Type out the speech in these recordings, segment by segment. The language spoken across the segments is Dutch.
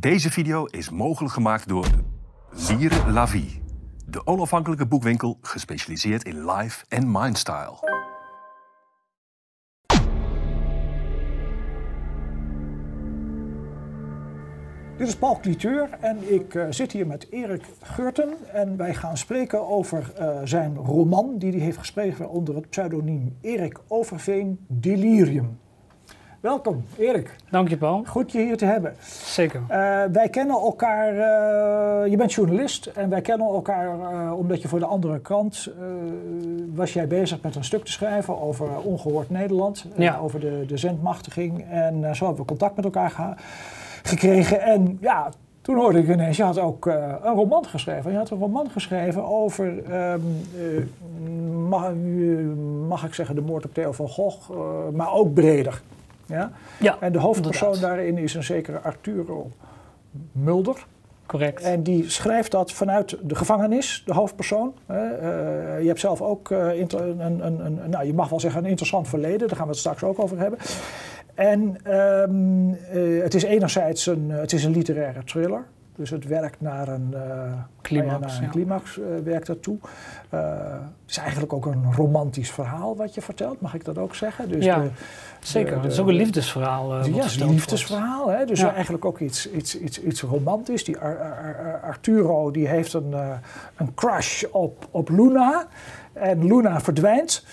Deze video is mogelijk gemaakt door Lire La Vie, de onafhankelijke boekwinkel gespecialiseerd in life en mindstyle. Dit is Paul Cliteur en ik uh, zit hier met Erik Geurten en wij gaan spreken over uh, zijn roman die hij heeft geschreven onder het pseudoniem Erik Overveen, Delirium. Welkom, Erik. Dank je, Paul. Goed je hier te hebben. Zeker. Uh, wij kennen elkaar, je bent journalist en wij kennen elkaar omdat je voor de andere krant was jij bezig met een stuk te schrijven over ongehoord Nederland, ja. over de, de zendmachtiging en zo hebben we contact met elkaar gehad gekregen. En ja, toen hoorde ik ineens, je had ook uh, een roman geschreven. Je had een roman geschreven over, um, uh, mag, mag, ik zeggen, de moord op Theo van Gogh, maar ook breder. Ja? ja en de hoofdpersoon inderdaad. daarin is een zekere Arturo Mulder. Correct. En die schrijft dat vanuit de gevangenis, de hoofdpersoon. je hebt zelf ook een, een, een, nou, je mag wel zeggen, een interessant verleden. Daar gaan we het straks ook over hebben. En um, uh, het is enerzijds een, het is een literaire thriller. Dus het werkt naar een uh, climax. Een climax uh, werkt dat toe. het is eigenlijk ook een romantisch verhaal wat je vertelt, mag ik dat ook zeggen? Dus ja, de, zeker. de, het is ook een liefdesverhaal. ja, het is een liefdesverhaal. Hè? Dus ja. eigenlijk ook iets, iets, iets, iets romantisch. Die Ar Ar Arturo die heeft een, een crush op, op Luna. En Luna verdwijnt.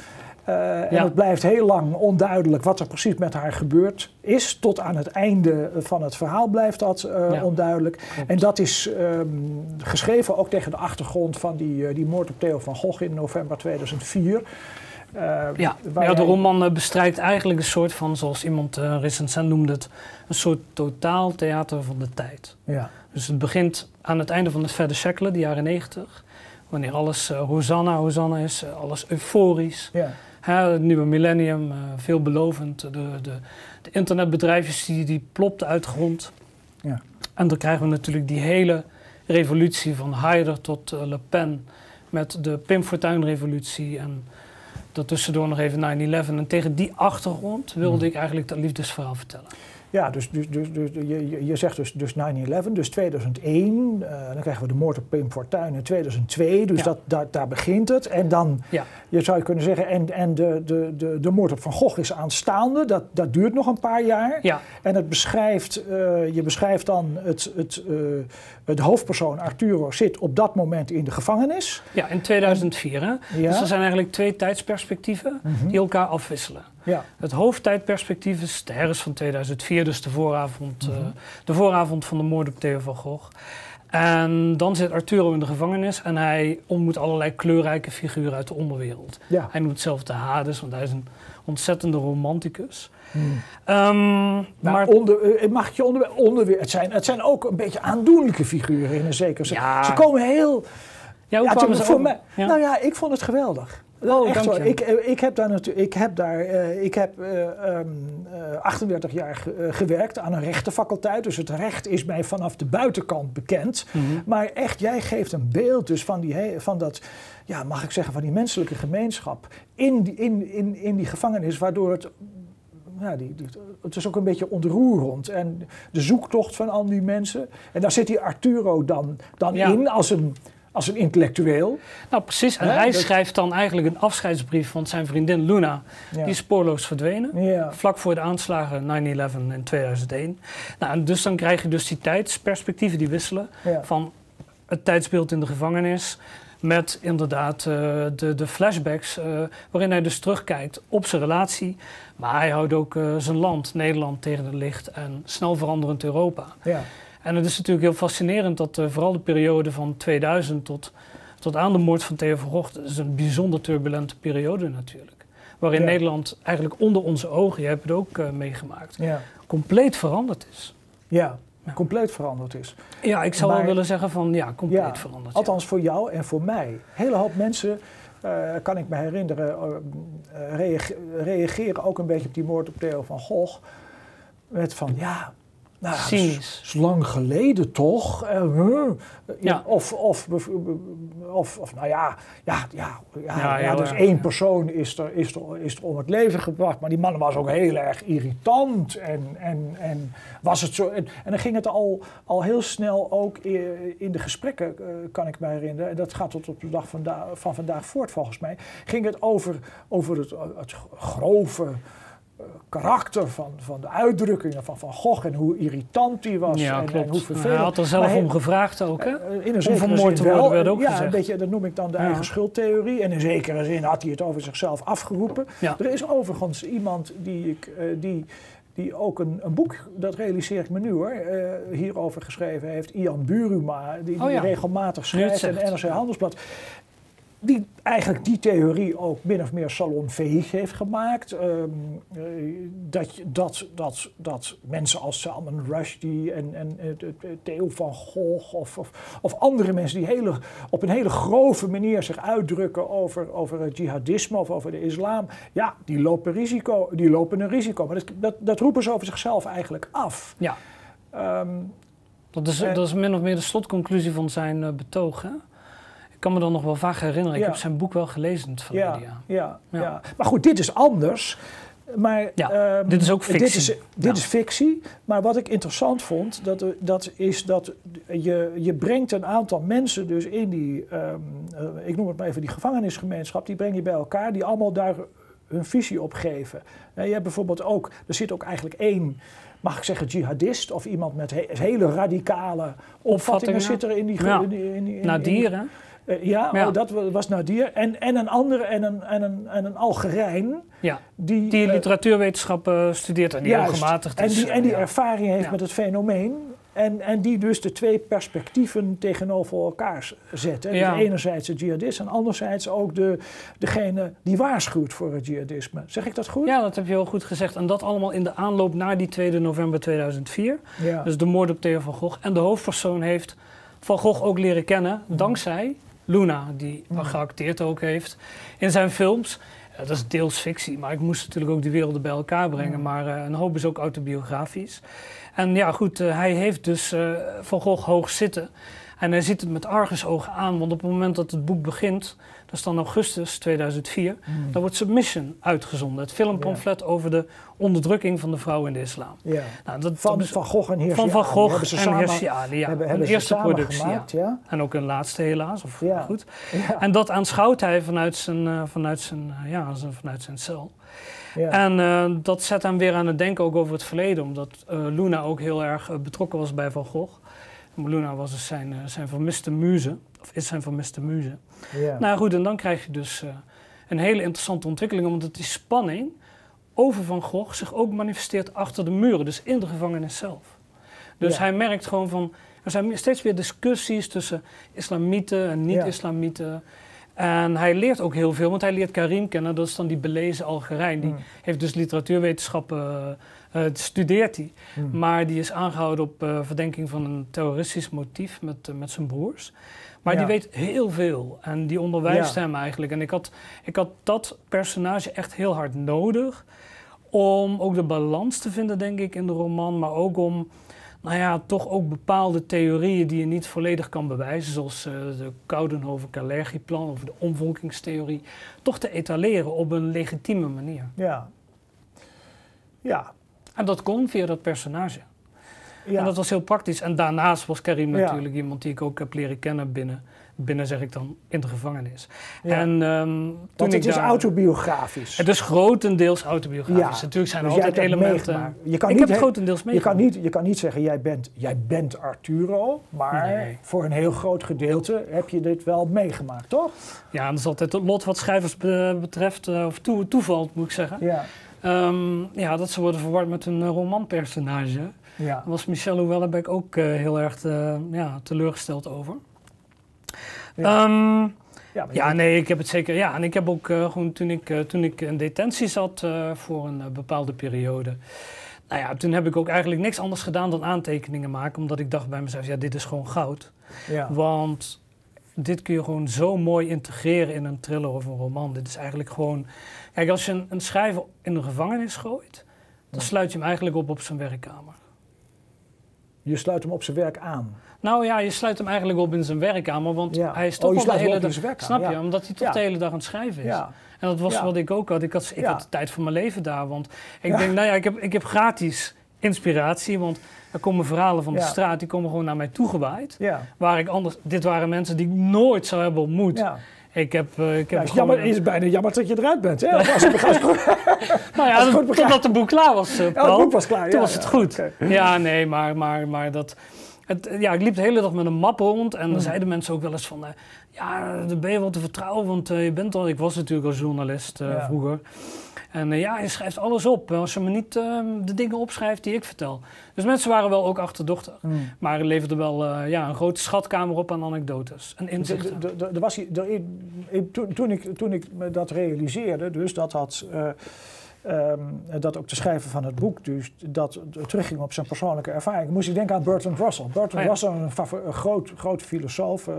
Uh, en het blijft heel lang onduidelijk wat er precies met haar gebeurd is. Tot aan het einde van het verhaal blijft dat ja. onduidelijk. Klopt. En dat is um, geschreven ook tegen de achtergrond van die, uh, die moord op Theo van Gogh in november 2004. ja, ja de roman bestrijkt eigenlijk een soort van, zoals iemand uh, recensent noemde het, een soort totaal theater van de tijd. Ja. Dus het begint aan het einde van het verre sekelen, de jaren 90. Wanneer alles uh, Hosanna, Hosanna is, alles euforisch. Ja. Hè, het nieuwe millennium, uh, veelbelovend. De, de, de, internetbedrijfjes die, die plopten uit de grond. Ja. En dan krijgen we natuurlijk die hele revolutie van Haider tot uh, Le Pen. Met de Pim Fortuyn-revolutie en daartussendoor nog even 9-11. En tegen die achtergrond wilde Hmm. ik eigenlijk dat liefdesverhaal vertellen. Ja, dus, dus, dus, dus je, je zegt dus, dus 9-11, dus 2001. Uh, dan krijgen we de moord op Pim Fortuyn in 2002. Dus Ja. dat, daar, daar begint het. En dan, Ja. je zou kunnen zeggen, en, en de, de, de, de moord op Van Gogh is aanstaande. Dat, dat duurt nog een paar jaar. Ja, En het beschrijft, uh, je beschrijft dan het, het, uh, het hoofdpersoon Arturo zit op dat moment in de gevangenis. ja in 2004. Hè? Ja. Dus er zijn eigenlijk twee tijdsperspectieven Mhm. die elkaar afwisselen. Ja, Het hoofdtijdperspectief is de herfst van 2004, dus de vooravond, Mhm. uh, de vooravond van de moord op Theo van Gogh. En dan zit Arturo in de gevangenis en hij ontmoet allerlei kleurrijke figuren uit de onderwereld. ja. Hij noemt zelf de Hades, want hij is een ontzettende romanticus. Hmm. Um, Maar, maar onder, uh, mag ik je onder, onder, het, zijn, het zijn ook een beetje aandoenlijke figuren in een zekere zin. Ja. Ze komen heel ja, hoe Ja, kwamen het- ze voor mij, Ja. Nou ja, ik vond het geweldig. Oh, Echt dank hoor. je. Ik, eh, ik heb daar natuurlijk, ik heb daar, eh, ik heb eh, ehm, eh, 38 jaar ge- gewerkt aan een rechtenfaculteit, dus het recht is mij vanaf de buitenkant bekend. Mhm. Maar echt, jij geeft een beeld dus van, die, van dat, ja, mag ik zeggen, van die menselijke gemeenschap in die, in, in, in die gevangenis, waardoor het. Ja, die, die- het is ook een beetje ontroerend. En de zoektocht van al die mensen. En daar zit die Arturo dan, dan Ja. in als een, als een intellectueel. Nou, precies. En hij dat- schrijft dan eigenlijk een afscheidsbrief van zijn vriendin Luna. Ja. Die is spoorloos verdwenen. Ja. Vlak voor de aanslagen 9-11 in 2001. Nou, en dus dan krijg je dus die tijdsperspectieven die wisselen. Ja. Van het tijdsbeeld in de gevangenis. Met inderdaad eh, de, de flashbacks. eh, waarin hij dus terugkijkt op zijn relatie. Maar hij houdt ook eh, zijn land, Nederland, tegen het licht. En snel veranderend Europa. Ja. En het is natuurlijk heel fascinerend dat eh, vooral de periode van 2000 tot, tot aan de moord van Theo van Gogh, dat is een bijzonder turbulente periode natuurlijk. Waarin Ja. Nederland eigenlijk onder onze ogen, je hebt het ook eh, meegemaakt, Ja. compleet veranderd is. ja, Ja. compleet veranderd is. Ja, ik zou Maar- wel willen zeggen van ja, compleet veranderd. Althans voor jou en voor mij. Een hele hoop mensen, eh, kan ik me herinneren, reage- reageren ook een beetje op die moord op Theo van Gogh. Met van, ja, Nou, Cynisch. is lang geleden toch? Eh? Ja. Of, of, of, of, nou ja, ja, ja, ja, dus één persoon is er, is, er, is er om het leven gebracht. Maar die man was ook heel erg irritant. En, en, en, was het zo, en, en dan ging het al, al heel snel ook in de gesprekken, eh, kan ik me herinneren. En dat gaat tot op de dag van, van vandaag voort volgens mij. Ging het over, over het, het grove karakter van, van de uitdrukkingen van Van Gogh en hoe irritant die was Ja, en, hoe hij vervelend. had er zelf hij- om gevraagd ook, hè? eh, In een zekere vermoord zin te worden, wel. werd ook ja, gezegd. een beetje, dat noem ik dan de Ja. eigen schuldtheorie. En in zekere zin had hij het over zichzelf afgeroepen. Ja. Er is overigens iemand die ik... eh, die, die ook een, een boek, dat realiseer ik me nu hoor, eh, hierover geschreven heeft. Ian Buruma, die, die Oh ja. regelmatig schrijft in. NRC Handelsblad. Die eigenlijk die theorie ook min of meer salonveeg heeft gemaakt. Ehm, eh, dat, dat, dat, dat mensen als Salman Rushdie en, en eh, Theo van Gogh of, of, of andere mensen die hele, op een hele grove manier zich uitdrukken over, over het jihadisme of over de islam. Ja, die lopen, risico, die lopen een risico. Maar dat, dat, dat roepen ze over zichzelf eigenlijk af. Ja, Ehm, dat is, Eh, dat is min of meer de slotconclusie van zijn betoog, hè? Ik kan me dan nog wel vaak herinneren. Ik heb zijn boek wel gelezen het verleden, Ja, ja. Maar goed, dit is anders. Maar, Ja, ehm, dit is ook Dit fictie. is, dit Ja. is fictie. Maar wat ik interessant vond, dat, dat is dat je, je brengt een aantal mensen dus in die, ehm, eh, ik noem het maar even die gevangenisgemeenschap, die breng je bij elkaar, die allemaal daar hun visie op geven. Je hebt bijvoorbeeld ook, er zit ook eigenlijk één, mag ik zeggen, jihadist of iemand met he- hele radicale opvattingen Opvattingen. zit er in die... Ja. in die- in die- in- in- Nadir, eh, ja, Ja. Oh, dat wa- was Nadir. En, en een andere, en een, en een, en een Algerijn. Ja, Die, die eh, literatuurwetenschappen studeert en die juist. gematigd en is. die, eh, en die ervaring heeft met het fenomeen. En, en die dus de twee perspectieven tegenover elkaar zetten. Ja. Dus enerzijds de jihadist en anderzijds ook de, degene die waarschuwt voor het jihadisme. Zeg ik dat goed? Ja, dat heb je heel goed gezegd. En dat allemaal in de aanloop naar die 2 november 2004. Ja. Dus de moord op Theo van Gogh. En de hoofdpersoon heeft Van Gogh ook leren kennen dankzij Luna, die geacteerd ook heeft in zijn films. Ja, dat is deels fictie, maar ik moest natuurlijk ook die werelden bij elkaar brengen. Maar eh, een hoop is ook autobiografisch. En ja, goed, eh, hij heeft dus eh, Van Gogh hoog zitten. En hij ziet het met argusogen aan, want op het moment dat het boek begint, is dan augustus 2004, Hmm. dan wordt Submission uitgezonden. Het filmpamflet over de onderdrukking van de vrouw in de islam. ja. Nou, dat, Van dat- Van Gogh en Hirsi van Van Gogh hebben ze en samen, Hirsi Ali, ja. hebben, eerste productie, ja. gemaakt. Ja. En ook een laatste helaas, of Ja. goed. Ja. En dat aanschouwt hij vanuit zijn, eh, vanuit zijn, eh, ja, vanuit zijn cel. Ja. En eh, dat zet hem weer aan het denken ook over het verleden, omdat Luna ook heel erg betrokken was bij Van Gogh. Luna was dus zijn, zijn vermiste muze, of is zijn vermiste muze. Ja. Nou goed, en dan krijg je dus eh, een hele interessante ontwikkeling, omdat die spanning over Van Gogh zich ook manifesteert achter de muren, dus in de gevangenis zelf. Dus hij merkt gewoon van, er zijn steeds weer discussies tussen islamieten en niet-islamieten. En hij leert ook heel veel, want hij leert Karim kennen, dat is dan die belezen Algerijn. Die Mm. heeft dus literatuurwetenschappen, eh, eh, studeert hij. Mm. Maar die is aangehouden op verdenking van een terroristisch motief met, met zijn broers. Maar Ja. die weet heel veel en die onderwijst Ja. hem eigenlijk. En ik had, ik had dat personage echt heel hard nodig om ook de balans te vinden, denk ik, in de roman. Maar ook om, nou ja, toch ook bepaalde theorieën die je niet volledig kan bewijzen, zoals eh, de Coudenhoven-Kalergi-plan of de omvolkingstheorie, toch te etaleren op een legitieme manier. Ja. Ja. En dat kon via dat personage. Ja. En dat was heel praktisch. En daarnaast was Karim natuurlijk iemand die ik ook heb leren kennen binnen, binnen zeg ik dan, in de gevangenis. Ja. En ehm, toen Want ik het is daar- autobiografisch. Het is grotendeels autobiografisch. Ja. Natuurlijk zijn er Dus altijd elementen. meegemaakt. Je kan ik niet heb grotendeels Je kan, meegemaakt. niet, je kan niet zeggen, jij bent, jij bent Arturo, maar Nee. voor een heel groot gedeelte heb je dit wel meegemaakt, toch? Ja, en dat is altijd het lot wat schrijvers be- betreft, eh, of toe, toeval moet ik zeggen. Ja. Ehm, ja, dat ze worden verward met een eh, romanpersonage. Ja. Daar was Michelle Houellebecq ook eh, heel erg eh, ja, teleurgesteld over. Ja. Ehm, Ja, nee, ik heb het zeker. Ja, en ik heb ook gewoon toen ik, toen ik in detentie zat voor een bepaalde periode. Nou ja, toen heb ik ook eigenlijk niks anders gedaan dan aantekeningen maken. Omdat ik dacht bij mezelf, ja, dit is gewoon goud. ja. Want dit kun je gewoon zo mooi integreren in een thriller of een roman. Dit is eigenlijk gewoon... Kijk, als je een, een schrijver in de gevangenis gooit... dan sluit je hem eigenlijk op op zijn werkkamer. Je sluit hem op zijn werk aan. Nou ja, je sluit hem eigenlijk op in zijn werkkamer, want Ja. hij is Oh, toch wel de hele dag... werkkamer, Snap je? Omdat hij toch Ja. de hele dag aan het schrijven is. En dat was wat ik ook had. Ik had, ik had de tijd van mijn leven daar. Want ik denk, nou ja, ik heb, ik heb gratis inspiratie. Want er komen verhalen van de Ja. straat, die komen gewoon naar mij toegewaaid. Ja. Waar ik anders... Dit waren mensen die ik nooit zou hebben ontmoet. ja. Ik heb... eh, ik heb Ja, jammer, is bijna jammer dat je eruit bent. Hè? Als het als- Nou ja, totdat het boek klaar was, Paul. het boek was klaar. Toen was het goed. Ja, nee, maar, maar, maar dat... Het, ja, ik liep de hele dag met een map rond en dan Hmm. zeiden mensen ook wel eens van... eh, ja, daar ben je wel te vertrouwen, want je bent al... Ik was natuurlijk al journalist vroeger. En eh, ja, je schrijft alles op. Als je me niet eh, de dingen opschrijft die ik vertel. Dus mensen waren wel ook achterdochtig. Hmm. Maar er leverde wel eh, ja, een grote schatkamer op aan anekdotes en inzichten. Was er- ik- toen, toen, ik, toen ik me dat realiseerde, dus dat had. Eh, ehm, dat ook de schrijver van het boek dus dat terugging op zijn persoonlijke ervaring. Moest ik denken aan Bertrand Russell. Bertrand Oh ja. Russell, een, groot, groot filosoof, eh,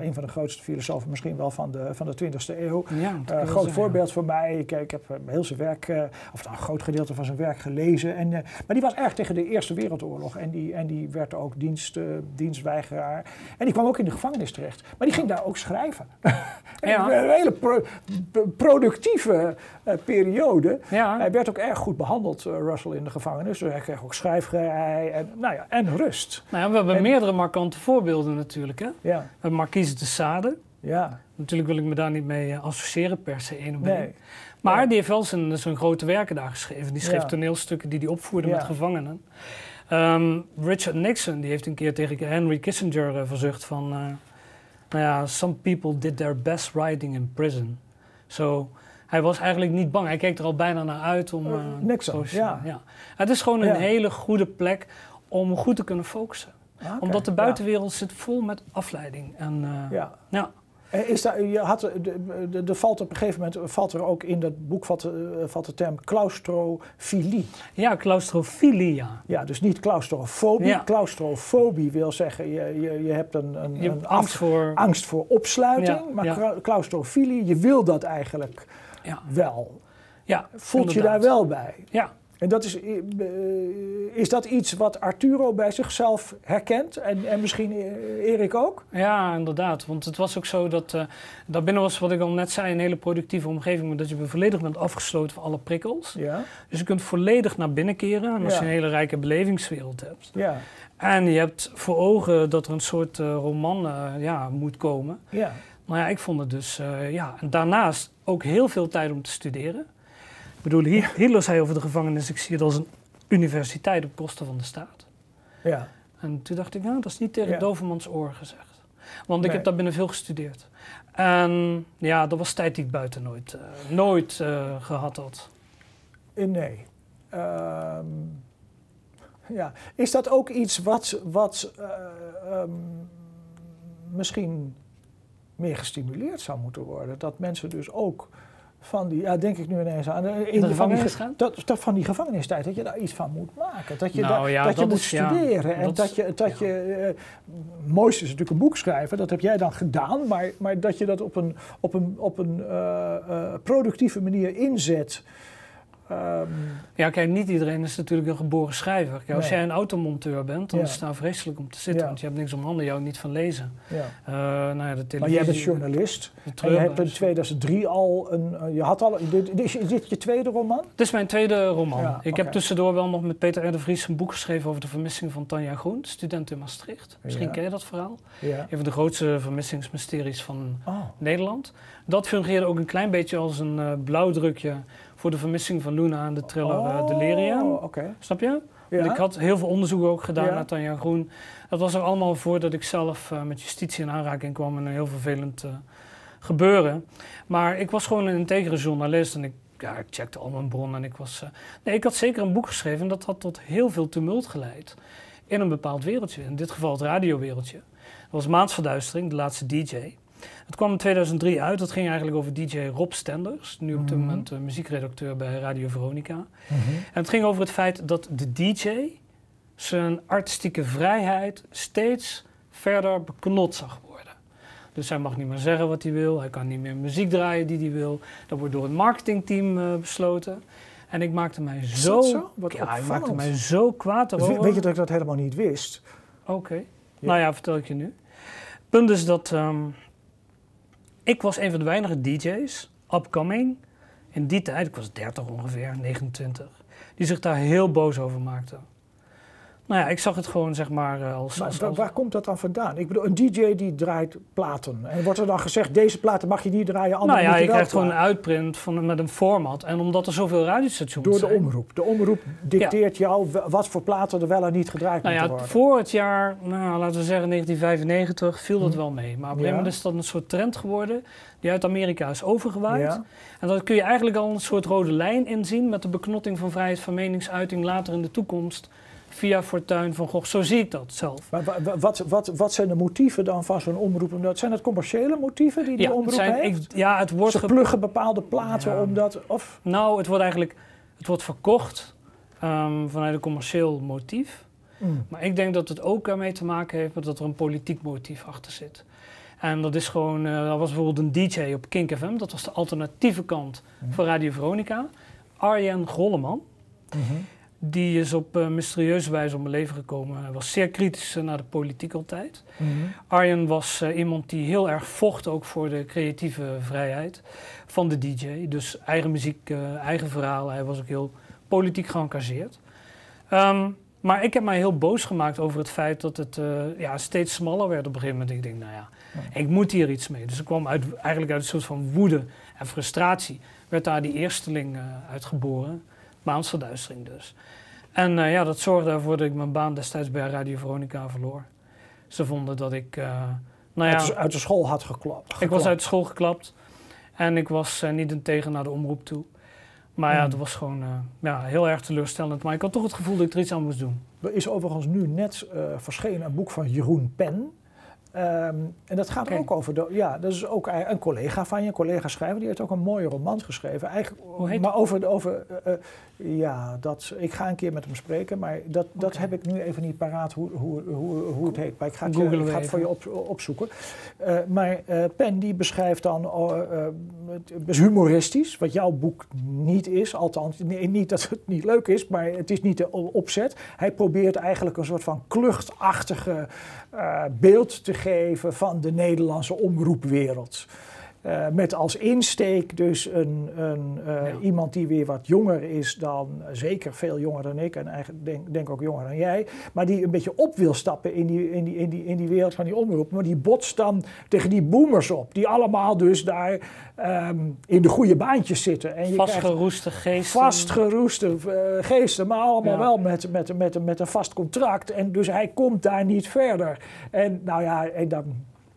een van de grootste filosofen misschien wel van de, van de 20e eeuw. Ja, Eh, groot voorbeeld voor mij. Ik, ik heb eh, heel zijn werk, of nou, een groot gedeelte van zijn werk gelezen. En, maar die was erg tegen de Eerste Wereldoorlog. En die, en die werd ook dienst, dienstweigeraar. En die kwam ook in de gevangenis terecht. Maar die ging daar ook schrijven. Een hele pro- productieve periode. Ja. Hij werd ook erg goed behandeld, eh, Russell, in de gevangenis. Dus hij kreeg ook schrijfvrij en, nou ja, en rust. Nou ja, we hebben En- meerdere markante voorbeelden natuurlijk. Hè? We Ja, hebben Marquise de Sade. ja, Natuurlijk wil ik me daar niet mee eh, associëren per se één op nee. Maar Ja. die heeft wel zijn, zijn grote werken daar geschreven. Die schreef Ja. toneelstukken die hij opvoerde Ja. met gevangenen. Ehm, Richard Nixon die heeft een keer tegen Henry Kissinger eh, verzucht van... nou ja, some people did their best writing in prison. Zo, hij was eigenlijk niet bang. Hij keek er al bijna naar uit om... Eh, eh, Nixon, zo- ja. Het is gewoon een Ja. hele goede plek om goed te kunnen focussen. Ah, Omdat de ja. buitenwereld zit vol met afleiding. En, eh, Ja. ja. En Is daar, je had, de- de- de- valt op een gegeven moment valt er ook in dat boek valt, eh, valt de term claustrofilie. ja, claustrofilie, ja. Ja, dus niet claustrofobie. Ja. Claustrofobie wil zeggen je, je, je hebt een, een, Je hebt een angst af- voor... angst voor opsluiting. Ja, maar ja. cla- claustrofilie, je wil dat eigenlijk Ja, wel. ja Voelt je daar wel bij? Ja, En dat is, eh, is dat iets wat Arturo bij zichzelf herkent? En, en misschien eh, Erik ook? ja, inderdaad. Want het was ook zo dat eh daarbinnen was, wat ik al net zei, een hele productieve omgeving. Maar dat je volledig bent afgesloten van alle prikkels. Ja. Dus je kunt volledig naar binnen keren. En als Ja. je een hele rijke belevingswereld hebt. Ja. En je hebt voor ogen dat er een soort eh, roman eh, ja, moet komen. Ja. Nou ja, ik vond het dus, eh, ja. En daarnaast ook heel veel tijd om te studeren. Ik bedoel, Hi- Hitler zei over de gevangenis, ik zie het als een universiteit op kosten van de staat. Ja. En toen dacht ik, nou, dat is niet tegen Ja. Dovermans oor gezegd. Want ik Nee. heb daar binnen veel gestudeerd. En ja, dat was tijd die ik buiten nooit, eh, nooit eh, gehad had. Eh, Nee. Ehm, ja. Is dat ook iets wat, wat eh, ehm, misschien meer gestimuleerd zou moeten worden? Dat mensen dus ook van die, ja, denk ik nu ineens aan, eh, in de gevangenis dat, dat van die gevangenistijd, dat je daar iets van moet maken. Dat je, Nou ja, dat je dat moet ja, studeren. en dat dat je, dat ja. je eh, het mooiste is natuurlijk een boek schrijven, dat heb jij dan gedaan, maar, maar dat je dat op een, op een, op een eh, eh, productieve manier inzet. Ehm, Ja, kijk, niet iedereen is natuurlijk een geboren schrijver. Kijk, als Nee. jij een automonteur bent, dan Ja. is het nou vreselijk om te zitten. Ja. Want je hebt niks om handen, jou niet van lezen. ja. Eh nou ja, de televisie... Maar jij bent journalist. En je hebt in 2003 al een. eh, Je had al. Dit, dit is, dit je tweede roman? Het is mijn tweede roman. Ik heb tussendoor wel nog met Peter R. de Vries een boek geschreven over de vermissing van Tanja Groen, student in Maastricht. Misschien ken je dat verhaal. Een van de grootste vermissingsmysteries van Oh, Nederland. Dat fungeerde ook een klein beetje als een eh, blauwdrukje voor de vermissing van Luna en de thriller eh, Delirium. Oh, Oké. Snap je? Ja. Want ik had heel veel onderzoek ook gedaan Ja. naar Tanja Groen. Dat was er allemaal voordat ik zelf eh, met justitie in aanraking kwam en een heel vervelend eh, gebeuren. Maar ik was gewoon een integere journalist en ik, ja, ik checkte al mijn bronnen. En ik, was, nee, ik had zeker een boek geschreven en dat had tot heel veel tumult geleid in een bepaald wereldje. In dit geval het radiowereldje. Dat was Maansverduistering, de laatste DJ. Het kwam in 2003 uit. Dat ging eigenlijk over DJ Rob Stenders, nu op dit Mhm. moment eh, muziekredacteur bij Radio Veronica. Mhm. En het ging over het feit dat de DJ zijn artistieke vrijheid steeds verder beknot zag worden. Dus hij mag niet meer zeggen wat hij wil, hij kan niet meer muziek draaien die hij wil. Dat wordt door het marketingteam eh, besloten. En ik maakte mij zo? Wat ja, ik maakte mij zo kwaad Dus erover. weet je dat ik dat helemaal niet wist? Oké. Nou ja, vertel ik je nu. Punt is dat ehm, ik was een van de weinige DJ's, upcoming, in die tijd, ik was 30 ongeveer, 29, die zich daar heel boos over maakte. Nou ja, ik zag het gewoon zeg maar eh, als... Maar als, wa- als- waar komt dat dan vandaan? Ik bedoel, een DJ die draait platen. En wordt er dan gezegd, deze platen mag je niet draaien, andere nou ja, je wel krijgt gewoon een uitprint van, met een format. En omdat er zoveel radiostations Door de zijn... omroep. De omroep dicteert jou wa- wat voor platen er wel en niet gedraaid Nou moeten ja, worden. voor het jaar, nou, laten we zeggen 1995, viel dat wel mee. Maar op een gegeven Mhm. Moment is dat een soort trend geworden die uit Amerika is overgewaaid. Ja. En dan kun je eigenlijk al een soort rode lijn inzien met de beknotting van vrijheid van meningsuiting later in de toekomst via Fortuin van Gogh. Zo zie ik dat zelf. Maar wa- wa- wat, wat, wat zijn de motieven dan van zo'n omroep? Zijn het commerciële motieven die die Ja, omroep zijn, heeft? ik, ja, het wordt Ze ge- pluggen bepaalde platen Ja. omdat... Of, nou, het wordt eigenlijk het wordt verkocht ehm, vanuit een commercieel motief. Mm. Maar ik denk dat het ook ermee te maken heeft met dat er een politiek motief achter zit. En dat is gewoon, eh dat was bijvoorbeeld een DJ op Kink FM, dat was de alternatieve kant Mhm. van Radio Veronica. Arjen Grolleman, Mhm. Die is op eh, mysterieuze wijze om het leven gekomen. Hij was zeer kritisch eh, naar de politiek altijd. Mhm. Arjen was eh, iemand die heel erg vocht ook voor de creatieve vrijheid van de DJ. Dus eigen muziek, eigen verhaal. Hij was ook heel politiek geëngageerd. Ehm, maar ik heb mij heel boos gemaakt over het feit dat het ja, steeds smaller werd op een gegeven moment. Ik denk, nou ja, ik moet hier iets mee. Dus ik kwam uit, eigenlijk uit een soort van woede en frustratie. Werd daar die eersteling eh uitgeboren. Maansverduistering dus. En eh, ja, dat zorgde ervoor dat ik mijn baan destijds bij Radio Veronica verloor. Ze vonden dat ik, eh, nou ja, uit, de- uit de school had geklapt. ik was uit de school geklapt. En ik was eh, niet tegen naar de omroep toe. Maar ja, Hmm. het was gewoon ja, heel erg teleurstellend. Maar ik had toch het gevoel dat ik er iets aan moest doen. Er is overigens nu net verschenen een boek van Jeroen Pen. Ehm, en dat gaat ook over. De, ja, dat is ook een collega van je, een collega schrijver. Die heeft ook een mooie roman geschreven. Eigenlijk, Hoe heet maar over, over eh, eh, ja, dat, ik ga een keer met hem spreken. Maar dat, dat heb ik nu even niet paraat hoe, hoe, hoe, hoe het heet. Maar ik ga het, je- Googelen ik ga het voor je op, opzoeken. Eh, maar eh, Pen die beschrijft dan, oh, eh, het is humoristisch, wat jouw boek niet is. Althans, nee, niet dat het niet leuk is, maar het is niet de opzet. Hij probeert eigenlijk een soort van kluchtachtige eh, beeld te geven van de Nederlandse omroepwereld. Eh, met als insteek dus een, een, eh, Ja. iemand die weer wat jonger is dan, zeker veel jonger dan ik en eigenlijk denk, denk ook jonger dan jij, maar die een beetje op wil stappen in die, in, die, in, die, in die wereld van die omroep. Maar die botst dan tegen die boomers op, die allemaal dus daar ehm, in de goede baantjes zitten. En je Vastgeroeste geesten. vastgeroeste eh, geesten, maar allemaal Ja. wel met, met, met, met een vast contract. En dus hij komt daar niet verder. En nou ja, en dan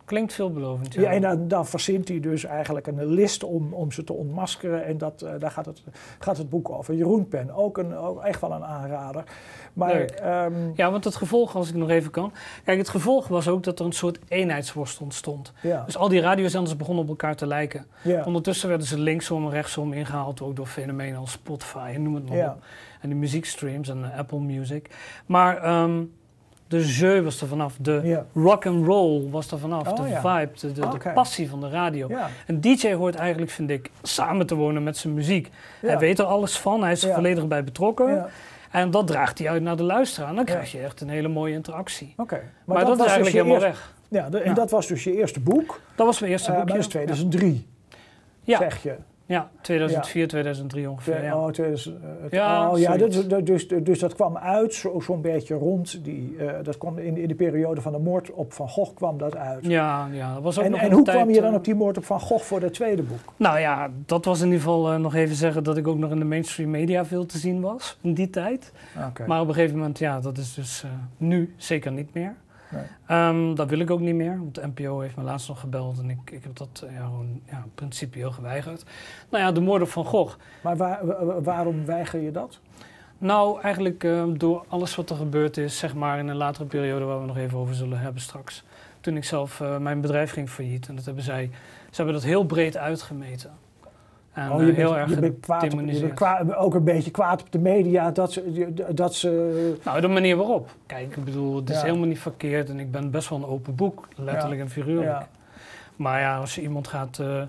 Klinkt veelbelovend. Ja. ja, en dan, dan verzint hij dus eigenlijk een list om, om ze te ontmaskeren. En dat, eh, daar gaat het, gaat het boek over. Jeroen Pen, ook, een, ook echt wel een aanrader. Maar ehm, Ja, want het gevolg, als ik nog even kan. Kijk, het gevolg was ook dat er een soort eenheidsworst ontstond. ja, Dus al die radiozenders begonnen op elkaar te lijken. ja, Ondertussen werden ze linksom en rechtsom ingehaald, ook door fenomenen als Spotify en noem het maar Ja. op. En die muziekstreams en Apple Music. Maar ehm, de jeu was er vanaf, de ja, rock and roll was er vanaf, Oh, de ja. vibe, de, de, de Oké. passie van de radio. ja, Een DJ hoort eigenlijk, vind ik, samen te wonen met zijn muziek. Hij weet er alles van, hij is er volledig bij betrokken. En dat draagt hij uit naar de luisteraar. En dan krijg je echt een hele mooie interactie. Oké. Maar, dat, is was eigenlijk dus je helemaal weg. Ja, de- en dat was dus je eerste boek. Dat was mijn eerste Eh, maar dat is 2003, ja. zeg je. Ja, 2004, 2003 ongeveer. Ja. Oh, 2000, eh, het- Ja, oh, ja zoiets. dat, dat- dus, dus dat kwam uit zo- zo'n beetje rond die. eh, dat kwam in, in de periode van de moord op Van Gogh kwam dat uit. Ja, ja, dat was ook en nog en hoe tijd, kwam je dan eh, op die moord op Van Gogh voor het tweede boek? Nou ja, dat was in ieder geval eh, nog even zeggen dat ik ook nog in de mainstream media veel te zien was in die tijd. Oké. Maar op een gegeven moment, ja, dat is dus nu zeker niet meer. Nee. Ehm, dat wil ik ook niet meer, want de NPO heeft me laatst nog gebeld en ik, ik heb dat eh, ja, gewoon ja, principieel geweigerd. Nou ja, de moord op Van Gogh. Maar waar- wa- wa- waarom weiger je dat? Nou, eigenlijk eh, door alles wat er gebeurd is, zeg maar in een latere periode waar we nog even over zullen hebben straks. Toen ik zelf, eh, mijn bedrijf ging failliet en dat hebben zij, ze hebben dat heel breed uitgemeten. En oh, eh, je bent, heel erg je bent, kwaad op, je bent ook een beetje kwaad op de media dat ze. Dat ze Nou, de manier waarop. Kijk, ik bedoel, het is Ja. helemaal niet verkeerd en ik ben best wel een open boek, letterlijk en figuurlijk. ja. Maar ja, als je iemand gaat eh,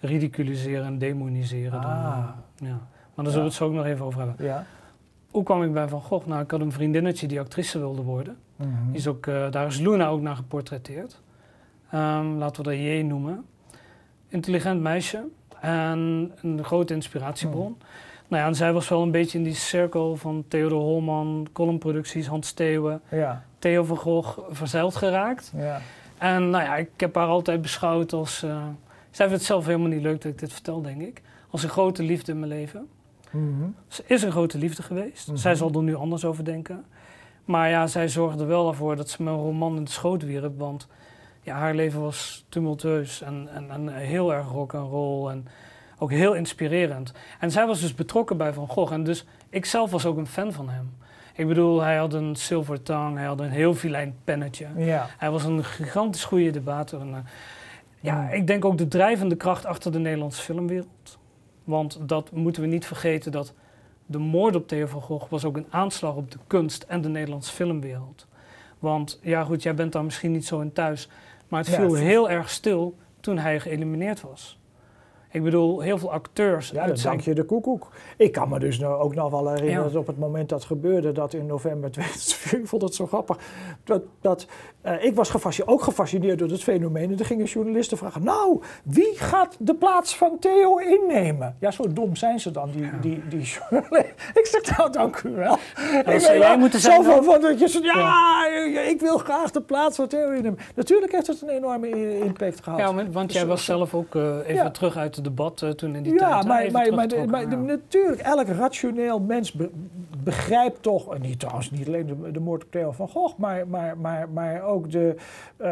ridiculiseren en demoniseren, dan... Ah. eh, ja. Maar daar zullen we het zo ook nog even over hebben. Ja. Hoe kwam ik bij Van Gogh? Nou, ik had een vriendinnetje die actrice wilde worden. Mhm. Die is ook, eh, daar is Luna ook naar geportretteerd. Ehm, laten we dat J noemen. Intelligent meisje en een grote inspiratiebron. Nou ja, en zij was wel een beetje in die cirkel van Theodor Holman, columnproducties, Hans Steeuwen, Ja, Theo van Gogh verzeild geraakt. ja. En nou ja, ik heb haar altijd beschouwd als... eh, zij vindt het zelf helemaal niet leuk dat ik dit vertel, denk ik. Als een grote liefde in mijn leven. Mhm. Ze is een grote liefde geweest. Mhm. Zij zal er nu anders over denken. Maar ja, zij zorgde wel ervoor dat ze een roman in de schoot wierp. Want ja, haar leven was tumultueus en, en, en heel erg rock en roll en ook heel inspirerend. En zij was dus betrokken bij Van Gogh. En dus ik zelf was ook een fan van hem. Ik bedoel, hij had een silver tongue, hij had een heel filijn pennetje. Ja. Hij was een gigantisch goede debater. En, eh, ja, Mm. ik denk ook de drijvende kracht achter de Nederlandse filmwereld. Want dat moeten we niet vergeten dat de moord op Theo van Gogh was ook een aanslag op de kunst en de Nederlandse filmwereld. Want ja goed, jij bent daar misschien niet zo in thuis, maar het viel heel erg stil toen hij geëlimineerd was. Ik bedoel, heel veel acteurs Ja, dan zijn dank je de koekoek. Ik kan me dus nou ook nog wel herinneren Ja. dat op het moment dat gebeurde, dat in november 2004, ik vond het zo grappig, dat, dat eh, ik was gefascineerd, ook gefascineerd door het fenomeen. En er gingen journalisten vragen, nou, wie gaat de plaats van Theo innemen? Ja, zo dom zijn ze dan, die, die, die journalisten. Ik zeg, nou, dank u wel. wel, moeten zo zijn van, dat je zegt, ja, ik wil graag de plaats van Theo innemen. Natuurlijk heeft het een enorme impact gehad. Ja, want Dus jij was zelf ook eh, even Ja. terug uit debat eh, toen in die Ja, tijd. maar, maar, maar, de- teruggetrokken, maar ja. natuurlijk, elk rationeel mens be- begrijpt toch, en niet trouwens niet alleen de, de moord op Theo van Gogh, maar, maar, maar, maar ook de, eh,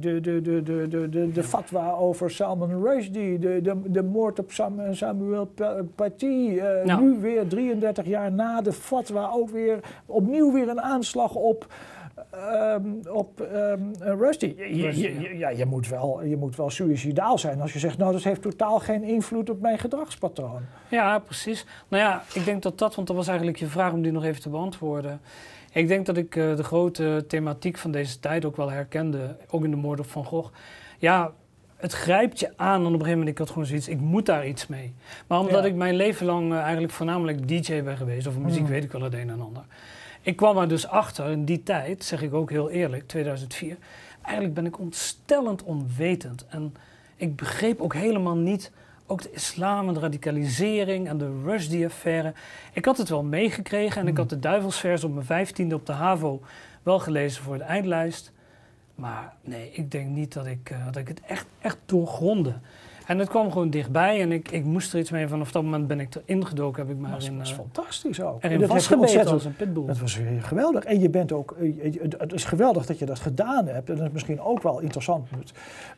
de, de, de, de, de, de, de fatwa over Salman Rushdie, de, de, de moord op Sam, Samuel Pa- Paty, eh, Ja. nu weer 33 jaar na de fatwa ook weer opnieuw weer een aanslag op ehm, op ehm Rusty. Je, je- Rushdie, je- ja, je, moet wel, je moet wel suicidaal zijn als je zegt, nou dat heeft totaal geen invloed op mijn gedragspatroon. Ja, precies. Nou ja, ik denk dat dat, want dat was eigenlijk je vraag om die nog even te beantwoorden. Ik denk dat ik eh, de grote thematiek van deze tijd ook wel herkende, ook in de moord op Van Gogh. Ja, het grijpt je aan en op een gegeven moment, ik had gewoon zoiets, ik moet daar iets mee. Maar omdat Ja. ik mijn leven lang eh, eigenlijk voornamelijk DJ ben geweest, of muziek Mm. weet ik wel het een en ander. Ik kwam er dus achter in die tijd, zeg ik ook heel eerlijk, 2004. Eigenlijk ben ik ontstellend onwetend. En ik begreep ook helemaal niet, ook de islam en de radicalisering en de Rushdie-affaire. Ik had het wel meegekregen en ik had de duivelsvers op mijn vijftiende op de HAVO wel gelezen voor de eindlijst. Maar nee, ik denk niet dat ik, eh, dat ik het echt, echt doorgronde. En het kwam gewoon dichtbij en ik, ik moest er iets mee. Vanaf dat moment ben ik erin gedoken, heb ik me Dat was eh, fantastisch ook. erin dat vastgebeten ontzettend- als een pitbull. Dat was weer geweldig. En je bent ook, eh, het is geweldig dat je dat gedaan hebt. En dat is misschien ook wel interessant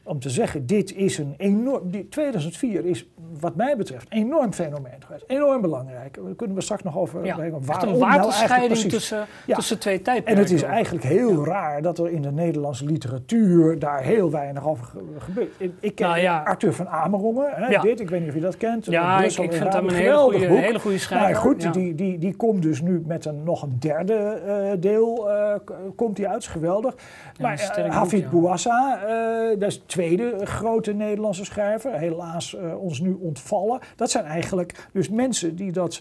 om te zeggen. Dit is een enorm, die 2004 is wat mij betreft een enorm fenomeen geweest. Enorm belangrijk. Daar kunnen we straks nog over Ja, echt Waarom een nou waterscheiding tussen, Ja. tussen twee tijdperken. En het is eigenlijk heel raar dat er in de Nederlandse literatuur daar heel weinig over ge- gebeurt. Ik, ken Nou. Arthur van Amerongen, hè, Ja. dit, ik weet niet of je dat kent. Ja, ik, Brussel ik in vind hem Ramen, een hele geweldig goede, hele goede schrijver. Maar goed, ja. die, die, die komt dus nu met een, nog een derde eh, deel, eh, komt die uit, geweldig. Ja, maar eh, Hafid. Bouassa, eh, dat is de tweede grote Nederlandse schrijver, helaas eh, ons nu ontvallen. Dat zijn eigenlijk dus mensen die dat,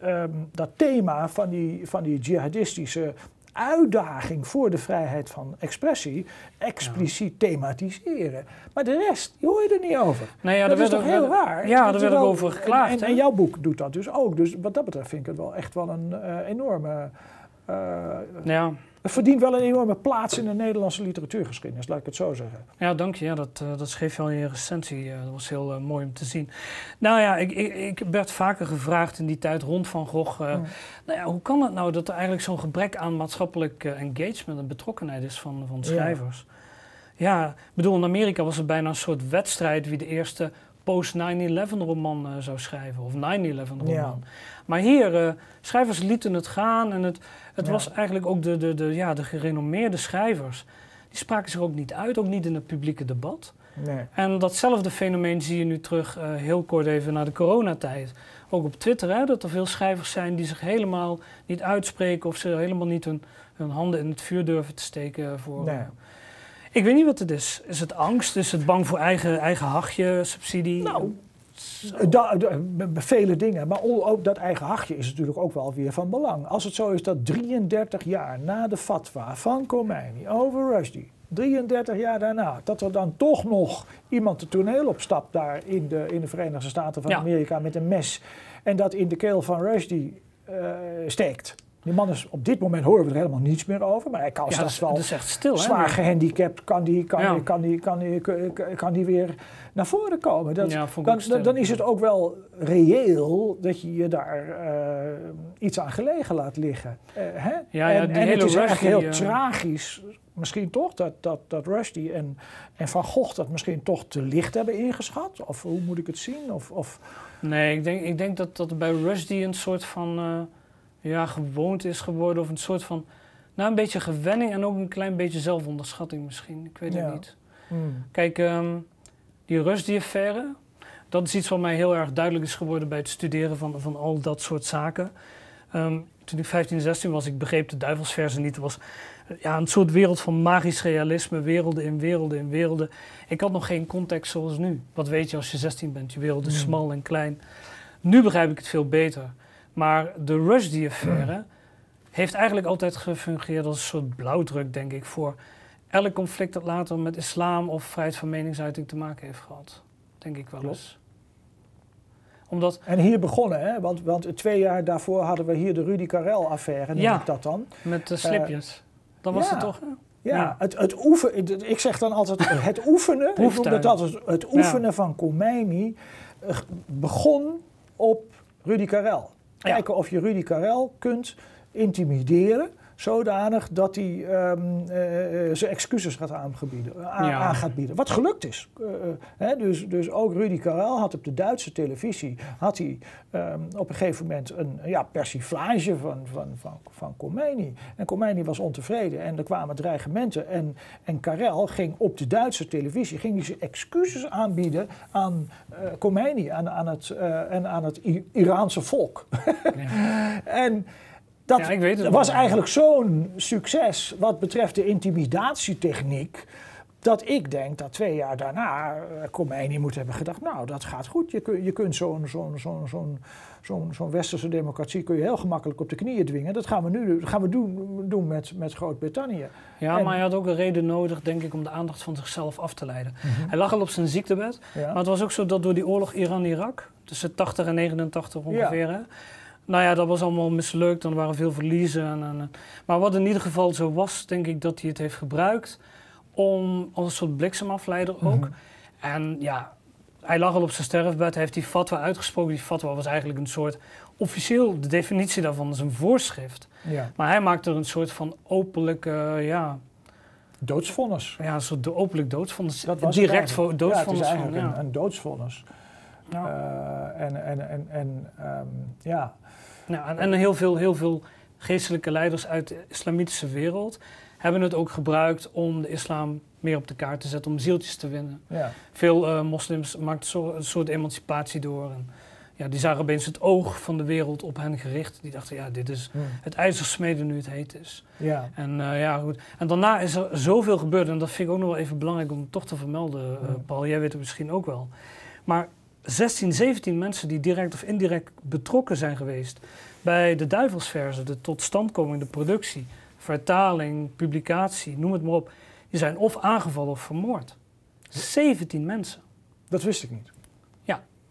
ehm, dat thema van die, van die jihadistische uitdaging voor de vrijheid van expressie expliciet thematiseren. Maar de rest, die hoor je er niet over. Nou ja, dat is toch heel raar? Ja, Dat daar werd ook over geklaagd. En, en, hè? en jouw boek doet dat dus ook. Dus wat dat betreft vind ik het wel echt wel een eh, enorme... eh, ja. Het verdient wel een enorme plaats in de Nederlandse literatuurgeschiedenis, laat ik het zo zeggen. ja, dank je. Ja, dat, eh, dat schreef je al in je recensie. eh, dat was heel eh, mooi om te zien. Nou ja, ik, ik, ik werd vaker gevraagd in die tijd rond Van Gogh. Hmm. nou ja, hoe kan het nou dat er eigenlijk zo'n gebrek aan maatschappelijk engagement en betrokkenheid is van, van schrijvers? Ja. ik bedoel, in Amerika was het bijna een soort wedstrijd wie de eerste post-9-11 roman zou schrijven. Of 9-11 roman. Ja. Maar hier, schrijvers lieten het gaan en het, het Ja. was eigenlijk ook de, de, de, ja, de gerenommeerde schrijvers. Die spraken zich ook niet uit, ook niet in het publieke debat. Nee. En datzelfde fenomeen zie je nu terug, eh, heel kort even naar de coronatijd. Ook op Twitter, hè, dat er veel schrijvers zijn die zich helemaal niet uitspreken of ze helemaal niet hun, hun handen in het vuur durven te steken voor. Nee. Ik weet niet wat het is. Is het angst? Is het bang voor eigen, eigen hachje, subsidie? Nou, Da- da- vele dingen. Maar ook dat eigen hachje is natuurlijk ook wel weer van belang. Als het zo is dat 33 jaar na de fatwa van Khomeini over Rushdie, 33 jaar daarna, dat er dan toch nog iemand de toneel opstapt daar in de, in de Verenigde Staten van Ja. Amerika met een mes en dat in de keel van Rushdie eh, steekt. Die man is op dit moment horen we er helemaal niets meer over, maar hij kan Ja, straks wel dat is echt stil, hè? zwaar gehandicapt, kan die, kan, Ja. die, kan, die, kan, die, kan, die weer naar voren komen. Dat, Ja, dan, is het ook wel reëel dat je je daar eh, iets aan gelegen laat liggen. Eh, hè? En het is eigenlijk heel eh, tragisch, misschien toch, dat, dat, dat Rushdie en, en Van Gogh dat misschien toch te licht hebben ingeschat. Of hoe moet ik het zien? Of, of, Nee, ik denk, ik denk dat, dat bij Rushdie een soort van ja, gewoonte is geworden. Of een soort van, nou een beetje gewenning en ook een klein beetje zelfonderschatting misschien. Ik weet Ja. het niet. hmm, Kijk, ehm, die Rushdie-affaire, dat is iets wat mij heel erg duidelijk is geworden bij het studeren van, van al dat soort zaken. Ehm, toen ik 15, 16 was, ik begreep de duivelsversen niet. Het was eh, ja, een soort wereld van magisch realisme, werelden in werelden in werelden. Ik had nog geen context zoals nu. Wat weet je als je 16 bent? Je wereld is Hmm. smal en klein. Nu begrijp ik het veel beter. Maar de Rushdie-affaire heeft eigenlijk altijd gefungeerd als een soort blauwdruk, denk ik, voor elk conflict dat later met islam of vrijheid van meningsuiting te maken heeft gehad. Denk ik wel eens. Omdat, En hier begonnen, hè? Want, want twee jaar daarvoor hadden we hier de Rudy Karel-affaire, noem Ja. ik dat dan. met de slipjes, dan was ja. het toch... hè? Ja, Ja. Het, het oefenen, ik zeg dan altijd het oefenen, dat altijd, het oefenen van Khomeini eh, begon op Rudy Karel. Kijken of je Rudy Karel kunt intimideren zodanig dat hij eh, eh, zijn excuses gaat aangebieden, aan, Ja. aan gaat bieden. Wat gelukt is. Eh, eh, hè, dus, dus ook Rudy Karel had op de Duitse televisie had hij, ehm, op een gegeven moment een ja, persiflage van, van, van, van Khomeini. En Khomeini was ontevreden en er kwamen dreigementen. En, en Karel ging op de Duitse televisie ging hij zijn excuses aanbieden aan eh Khomeini aan, aan het, eh, en aan het I- Iraanse volk. en dat Ja, ik weet het was wel. eigenlijk zo'n succes wat betreft de intimidatietechniek. Dat ik denk dat twee jaar daarna eh, Khomeini moet hebben gedacht, nou dat gaat goed. Je, kun, je kunt zo'n zo'n zo'n zo'n zo'n zo'n westerse democratie kun je heel gemakkelijk op de knieën dwingen. Dat gaan we nu dat gaan we doen, doen met, met Groot-Brittannië. Ja, En- maar hij had ook een reden nodig, denk ik, om de aandacht van zichzelf af te leiden. Hij lag al op zijn ziektebed, Ja. maar het was ook zo dat door die oorlog Iran-Irak, tussen 80 en 89 ongeveer, hè, nou ja, dat was allemaal mislukt er waren veel verliezen. En, en, maar wat in ieder geval zo was, denk ik dat hij het heeft gebruikt om als een soort bliksemafleider ook. Mhm. En ja, hij lag al op zijn sterfbed, hij heeft die fatwa uitgesproken. Die fatwa was eigenlijk een soort, officieel, de definitie daarvan is een voorschrift. ja. Maar hij maakte er een soort van openlijke, ja, Doodsvonnis. ja, een soort openlijk doodsvonnis. Dat was direct voor doodsvonnis Ja, het is van, eigenlijk ja. een, een doodsvonnis. Eh, en en, en, en ehm, ja, Ja, en, en heel, veel, heel veel geestelijke leiders uit de islamitische wereld hebben het ook gebruikt om de islam meer op de kaart te zetten, om zieltjes te winnen. ja. Veel eh, moslims maakten zo, een soort emancipatie door. En, ja, die zagen opeens het oog van de wereld op hen gericht. Die dachten, ja, dit is Hm. het ijzersmeden nu het heet is. ja. En, eh, ja, goed. en daarna is er zoveel gebeurd. En dat vind ik ook nog wel even belangrijk om toch te vermelden, Ja. Paul. Jij weet het misschien ook wel. Maar 16, 17 mensen die direct of indirect betrokken zijn geweest bij de duivelsverzen, de totstandkoming, de productie, vertaling, publicatie, noem het maar op, die zijn of aangevallen of vermoord. 17 mensen. Dat wist ik niet.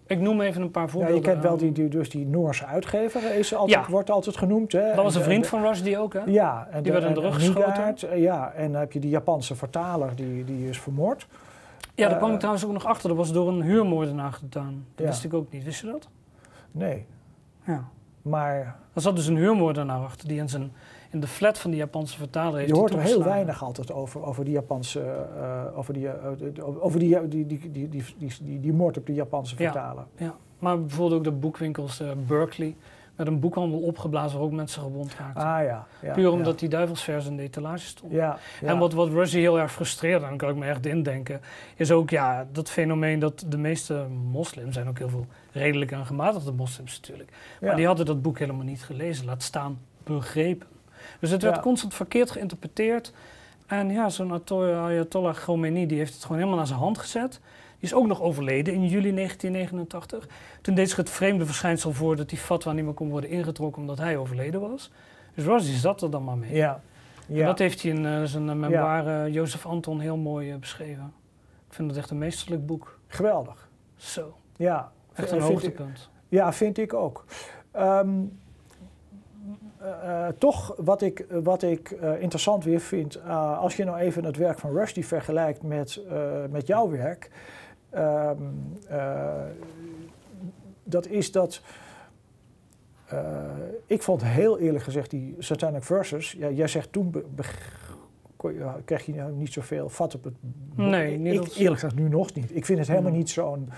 Ik noem even een paar Ja, voorbeelden. je kent wel die, die, dus die Noorse uitgever, is altijd, Ja. wordt altijd genoemd. Hè? Dat was een En- vriend en- van Rushdie ook, hè? Ja, en Die werd in de rug en geschoten. Eh, Ja, en dan heb je die Japanse vertaler, die, die is vermoord. Ja, daar kwam Eh, ik trouwens ook nog achter. Dat was door een huurmoordenaar gedaan. Dat Ja. wist ik ook niet. Wist je dat? Nee, Ja. maar Er zat dus een huurmoordenaar achter die in, zijn, in de flat van die Japanse vertaler heeft je hoort er heel weinig altijd over, over die Japanse, eh, over, die, eh, over die, die, die, die, die, die, die, moord op de Japanse Ja. vertaler. Ja. Maar bijvoorbeeld ook de boekwinkels Berkeley. Met een boekhandel opgeblazen waar ook mensen gewond raakten. Ah ja. ja Puur ja. omdat die duivelsvers in de etalage stond. Ja. En wat, wat Rushdie heel erg frustreerde, en daar kan ik me echt indenken, is ook ja, dat fenomeen dat de meeste moslims, zijn ook heel veel redelijke en gematigde moslims natuurlijk, ja. maar die hadden dat boek helemaal niet gelezen, laat staan begrepen. Dus het werd constant verkeerd geïnterpreteerd. En ja, zo'n Ato- Ayatollah Khomeini, die heeft het gewoon helemaal naar zijn hand gezet. Is ook nog overleden in juli 1989. Toen deed zich het vreemde verschijnsel voor dat die fatwa niet meer kon worden ingetrokken omdat hij overleden was. Dus Rushdie zat er dan maar mee. Ja. En ja. dat heeft hij in eh, zijn uh, memoire uh, Jozef Anton heel mooi beschreven. Ik vind het echt een meesterlijk boek. Geweldig. Zo. Ja. Echt een hoogtepunt. Ik, ja, vind ik ook. Um, toch wat ik, wat ik interessant weer vind, als je nou even het werk van Rushdie vergelijkt met, met jouw werk, um, dat is dat. Uh, ik vond heel eerlijk gezegd die Satanic Verses. Ja, jij zegt toen be, be, ja, krijg je nou niet zoveel vat op het. Nee, niet ik, eerlijk gezegd nu nog niet. Ik vind het helemaal Hmm. niet zo'n.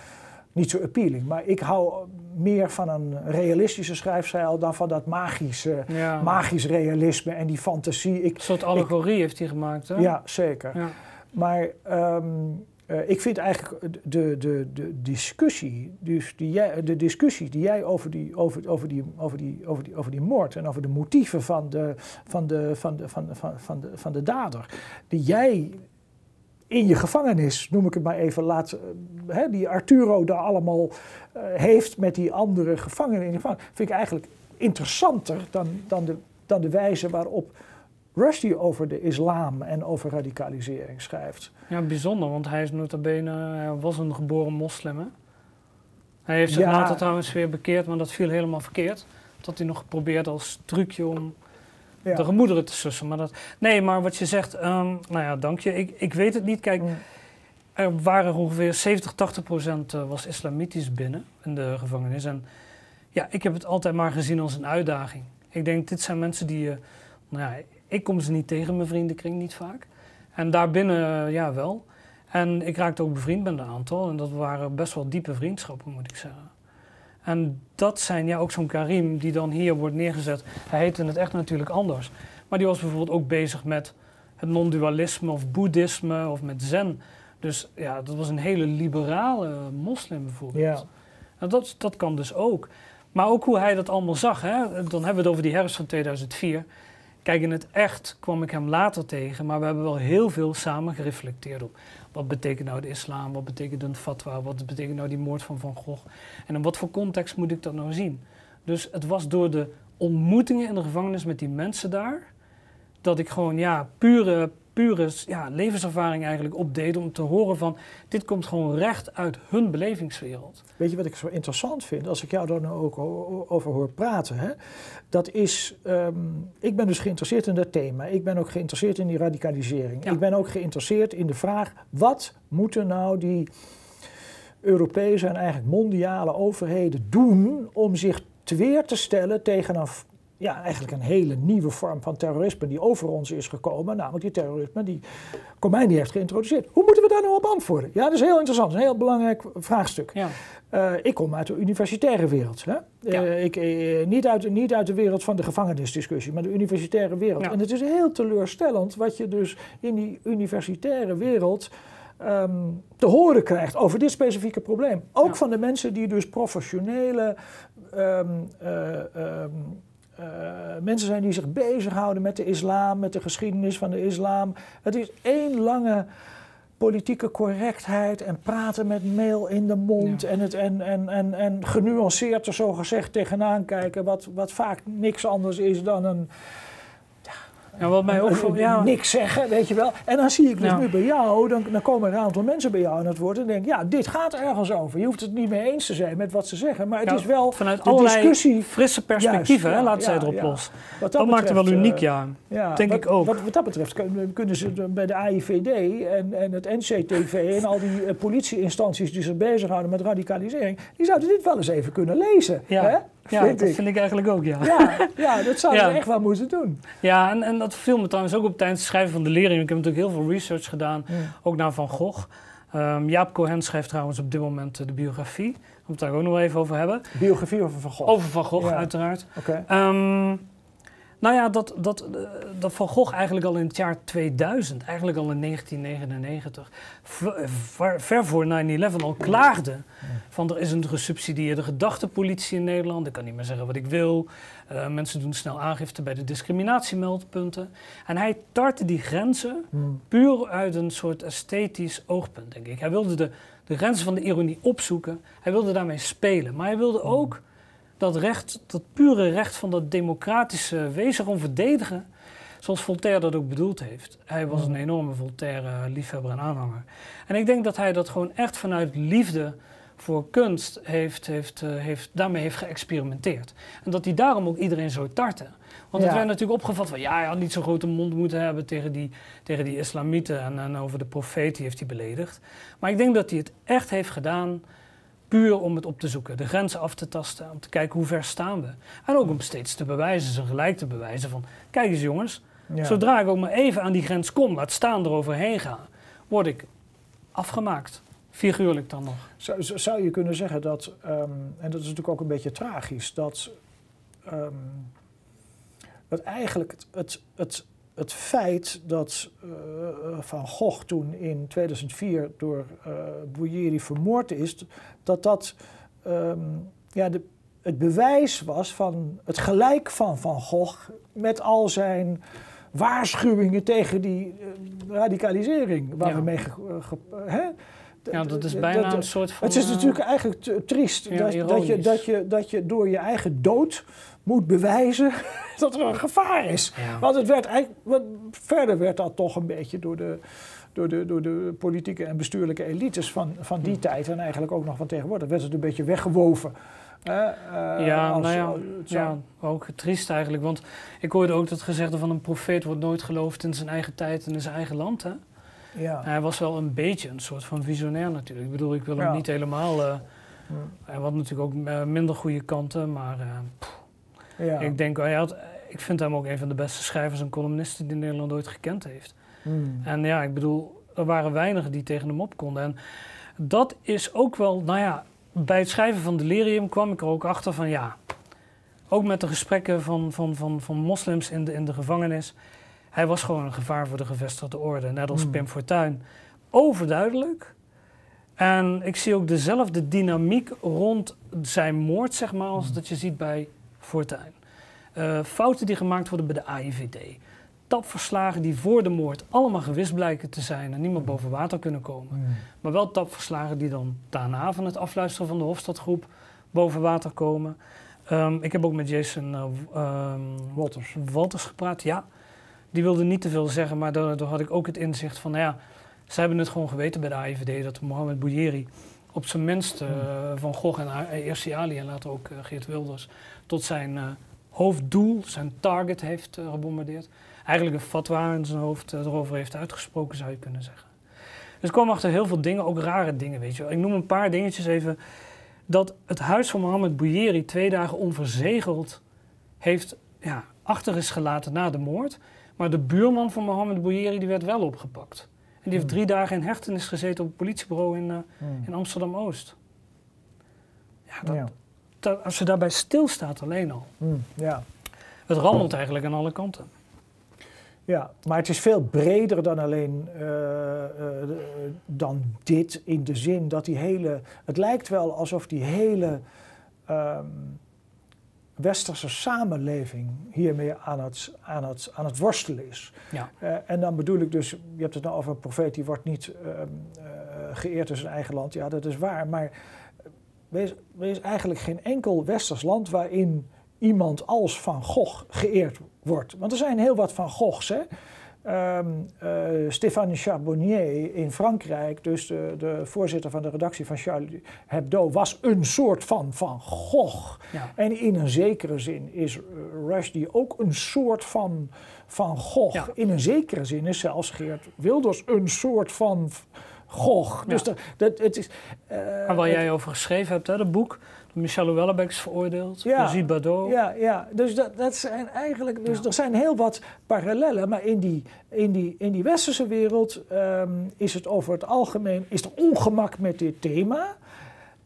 Niet zo appealing, maar ik hou meer van een realistische schrijfstijl dan van dat magische, ja. magisch realisme en die fantasie. Ik, Een soort allegorie ik, heeft hij gemaakt, hè? Ja, zeker. Ja. Maar um, uh, ik vind eigenlijk de, de, de discussie, dus die jij, de discussie die jij over die, over, over, die, over, die, over, die, over die moord en over de motieven van de, van de, van de, van van, de, van de dader, die jij in je gevangenis, noem ik het maar even, laat, uh, hè, die Arturo daar allemaal uh, heeft met die andere gevangenen in gevangenis, vind ik eigenlijk interessanter dan, dan, de, dan de wijze waarop Rushdie over de islam en over radicalisering schrijft. Ja, bijzonder, want hij is nota bene, hij was een geboren moslim. Hè? Hij heeft zich Ja. later trouwens weer bekeerd, maar dat viel helemaal verkeerd. Dat had hij nog geprobeerd als trucje om Ja. de gemoederen te sussen. Maar dat, nee, maar wat je zegt, ehm, nou ja, dank je. Ik, ik weet het niet. Kijk, Mm. er waren ongeveer 70, 80 procent eh, was islamitisch binnen in de gevangenis. En ja, ik heb het altijd maar gezien als een uitdaging. Ik denk, dit zijn mensen die, uh, nou ja, ik kom ze niet tegen, mijn vriendenkring niet vaak. En daarbinnen, uh, ja, wel. En ik raakte ook bevriend met een aantal. En dat waren best wel diepe vriendschappen, moet ik zeggen. En dat zijn, ja, ook zo'n Karim die dan hier wordt neergezet. Hij heette het echt natuurlijk anders. Maar die was bijvoorbeeld ook bezig met het non-dualisme of boeddhisme of met zen. Dus ja, dat was een hele liberale moslim bijvoorbeeld. Ja. En dat, dat kan dus ook. Maar ook hoe hij dat allemaal zag. Hè? Dan hebben we het over die herfst van 2004. Kijk, in het echt kwam ik hem later tegen, maar we hebben wel heel veel samen gereflecteerd op. Wat betekent nou de islam? Wat betekent een fatwa? Wat betekent nou die moord van Van Gogh? En in wat voor context moet ik dat nou zien? Dus het was door de ontmoetingen in de gevangenis met die mensen daar, dat ik gewoon ja, pure, pure ja, levenservaring eigenlijk opdeed om te horen van dit komt gewoon recht uit hun belevingswereld. Weet je wat ik zo interessant vind, als ik jou daar nou ook over hoor praten? Hè? Dat is, um, ik ben dus geïnteresseerd in dat thema. Ik ben ook geïnteresseerd in die radicalisering. Ja. Ik ben ook geïnteresseerd in de vraag, wat moeten nou die Europese en eigenlijk mondiale overheden doen om zich te weer te stellen tegen een ja, eigenlijk een hele nieuwe vorm van terrorisme die over ons is gekomen. Namelijk die terrorisme die Khomeini heeft geïntroduceerd. Hoe moeten we daar nou op antwoorden? Ja, dat is heel interessant. Dat is een heel belangrijk vraagstuk. Ja. Uh, ik kom uit de universitaire wereld. Hè? Ja. Uh, ik, uh, niet, uit, niet uit de wereld van de gevangenisdiscussie, maar de universitaire wereld. Ja. En het is heel teleurstellend wat je dus in die universitaire wereld um, te horen krijgt over dit specifieke probleem. Ook van de mensen die dus professionele um, um, uh, mensen zijn die zich bezighouden met de islam, met de geschiedenis van de islam. Het is één lange politieke correctheid en praten met mail in de mond Ja. en, het, en, en, en, en genuanceerd er zo gezegd tegenaan kijken, wat, wat vaak niks anders is dan een. Ja, wat mij ook voor, ja, niks zeggen, weet je wel. En dan zie ik dus Ja. nu bij jou, dan, dan komen er een aantal mensen bij jou aan het woord en denk ja, dit gaat ergens over. Je hoeft het niet mee eens te zijn met wat ze zeggen, maar het ja, is wel vanuit allerlei discussie. frisse perspectieven, Juist, hè, laten zij erop los. Wat Dat, maakt het wel uniek, eh, ja. Ja, Denk wat, ik ook. Wat, wat dat betreft kun- kunnen ze bij de AIVD en, en het NCTV en al die eh, politieinstanties die zich bezighouden met radicalisering, die zouden dit wel eens even kunnen lezen. Ja, hè? Ja Vind dat ik. vind ik eigenlijk ook, ja. Ja, ja, dat zouden Ja. ze echt wel moeten doen. Ja, en, en dat viel me trouwens ook op tijdens het schrijven van de lering. Ik heb natuurlijk heel veel research gedaan, ook naar Van Gogh. Ehm, Jaap Cohen schrijft trouwens op dit moment eh, de biografie. Daar het daar ook nog even over hebben. Biografie over Van Gogh. Over Van Gogh, Ja. uiteraard. Oké. Ehm, Nou ja, dat, dat, eh, dat Van Gogh eigenlijk al in het jaar 2000, eigenlijk al in 1999, ver, ver voor 9-11 al klaagde van er is een gesubsidieerde gedachtepolitie in Nederland, ik kan niet meer zeggen wat ik wil, uh, mensen doen snel aangifte bij de discriminatiemeldpunten. En hij tartte die grenzen hmm. puur uit een soort esthetisch oogpunt, denk ik. Hij wilde de, de grenzen van de ironie opzoeken, hij wilde daarmee spelen, maar hij wilde hmm. ook dat recht, dat pure recht van dat democratische wezen gewoon verdedigen. Zoals Voltaire dat ook bedoeld heeft. Hij was een enorme Voltaire-liefhebber en aanhanger. En ik denk dat hij dat gewoon echt vanuit liefde voor kunst heeft, heeft, uh, heeft, daarmee heeft geëxperimenteerd. En dat hij daarom ook iedereen zo tartte. Want het werd natuurlijk opgevat van ja, hij had niet zo'n grote mond moeten hebben tegen die, tegen die islamieten en, en over de profeet, die heeft hij beledigd. Maar ik denk dat hij het echt heeft gedaan Puur om het op te zoeken, de grenzen af te tasten, om te kijken hoe ver staan we. En ook om steeds te bewijzen, zijn gelijk te bewijzen van, kijk eens jongens, zodra ik ook maar even aan die grens kom, laat staan eroverheen gaan, word ik afgemaakt. Figuurlijk dan nog. Zou, zou je kunnen zeggen dat, ehm, en dat is natuurlijk ook een beetje tragisch, dat, um, dat eigenlijk het, het, het het feit dat uh, Van Gogh toen in 2004 door uh, Bouyeri vermoord is, dat dat um, ja, de, het bewijs was van het gelijk van Van Gogh met al zijn waarschuwingen tegen die radicalisering waar ja. we mee. Hè? Ja, dat is bijna dat, een soort van. Het is natuurlijk eigenlijk triest ja, dat, dat, je, dat, je, dat je door je eigen dood moet bewijzen dat er een gevaar is. Want het werd eigenlijk, verder werd dat toch een beetje door de, door de, door de politieke en bestuurlijke elites van, van die hm. tijd en eigenlijk ook nog van tegenwoordig, werd het een beetje weggewoven. Uh, ja, als, nou ja, ja, ook triest eigenlijk. Want ik hoorde ook dat gezegde van een profeet wordt nooit geloofd in zijn eigen tijd en in zijn eigen land. Hè? Ja. Hij was wel een beetje een soort van visionair natuurlijk. Ik bedoel, ik wil hem niet helemaal... Uh, hm. Hij had natuurlijk ook eh, minder goede kanten, maar... Ja. Ik denk, hij had, ik vind hem ook een van de beste schrijvers en columnisten die Nederland ooit gekend heeft. Hmm. En ja, ik bedoel, er waren weinigen die tegen hem op konden. En dat is ook wel, nou ja, bij het schrijven van Delirium kwam ik er ook achter van ja, ook met de gesprekken van, van, van, van moslims in de, in de gevangenis. Hij was gewoon een gevaar voor de gevestigde orde, net als hmm. Pim Fortuyn. Overduidelijk. En ik zie ook dezelfde dynamiek rond zijn moord, zeg maar, als hmm. dat je ziet bij Fortuin. Uh, fouten die gemaakt worden bij de AIVD. Tapverslagen die voor de moord allemaal gewist blijken te zijn en niet meer boven water kunnen komen. Maar wel tapverslagen die dan daarna van het afluisteren van de Hofstadgroep boven water komen. Um, ik heb ook met Jason uh, um, Walters. Walters gepraat, ja. Die wilde niet te veel zeggen, maar daardoor had ik ook het inzicht van, nou ja, ze hebben het gewoon geweten bij de AIVD dat Mohamed Bouyeri op zijn minst uh, Van Gogh en eerst Ali en later ook Geert Wilders tot zijn uh, hoofddoel, zijn target heeft gebombardeerd. Eigenlijk een fatwa in zijn hoofd erover heeft uitgesproken, zou je kunnen zeggen. Dus ik kwam achter heel veel dingen, ook rare dingen, weet je wel. Ik noem een paar dingetjes even. Dat het huis van Mohammed Bouyeri twee dagen onverzegeld heeft ja, achter is gelaten na de moord. Maar de buurman van Mohammed Bouyeri die werd wel opgepakt. En die heeft hmm. drie dagen in hechtenis gezeten op het politiebureau in, uh, in Amsterdam-Oost. Ja, dat, ja als je daarbij stilstaat alleen al. Mm, ja. Het rammelt eigenlijk aan alle kanten. Ja, maar het is veel breder dan alleen uh, uh, dan dit in de zin dat die hele. Het lijkt wel alsof die hele um, westerse samenleving hiermee aan het, aan het, aan het worstelen is. Ja. Uh, en dan bedoel ik dus, je hebt het nou over een profeet die wordt niet ehm, geëerd in zijn eigen land. Ja, dat is waar. Maar er is eigenlijk geen enkel westers land waarin iemand als Van Gogh geëerd wordt. Want er zijn heel wat Van Goghs. Hè? Um, uh, Stéphane Charbonnier in Frankrijk, dus de, de, voorzitter van de redactie van Charlie Hebdo, was een soort van Van Gogh. Ja. En in een zekere zin is Rushdie ook een soort van Van Gogh. Ja. In een zekere zin is zelfs Geert Wilders een soort van Gogh. Dus dat, dat, het is... Uh, waar jij over geschreven hebt, hè, dat boek. Michel Wellebeck is veroordeeld, ja, Bardot. Ja, ja, dus dat, dat zijn eigenlijk... Dus er zijn heel wat parallellen, maar in die, in die, in die westerse wereld um, is het over het algemeen... is er ongemak met dit thema...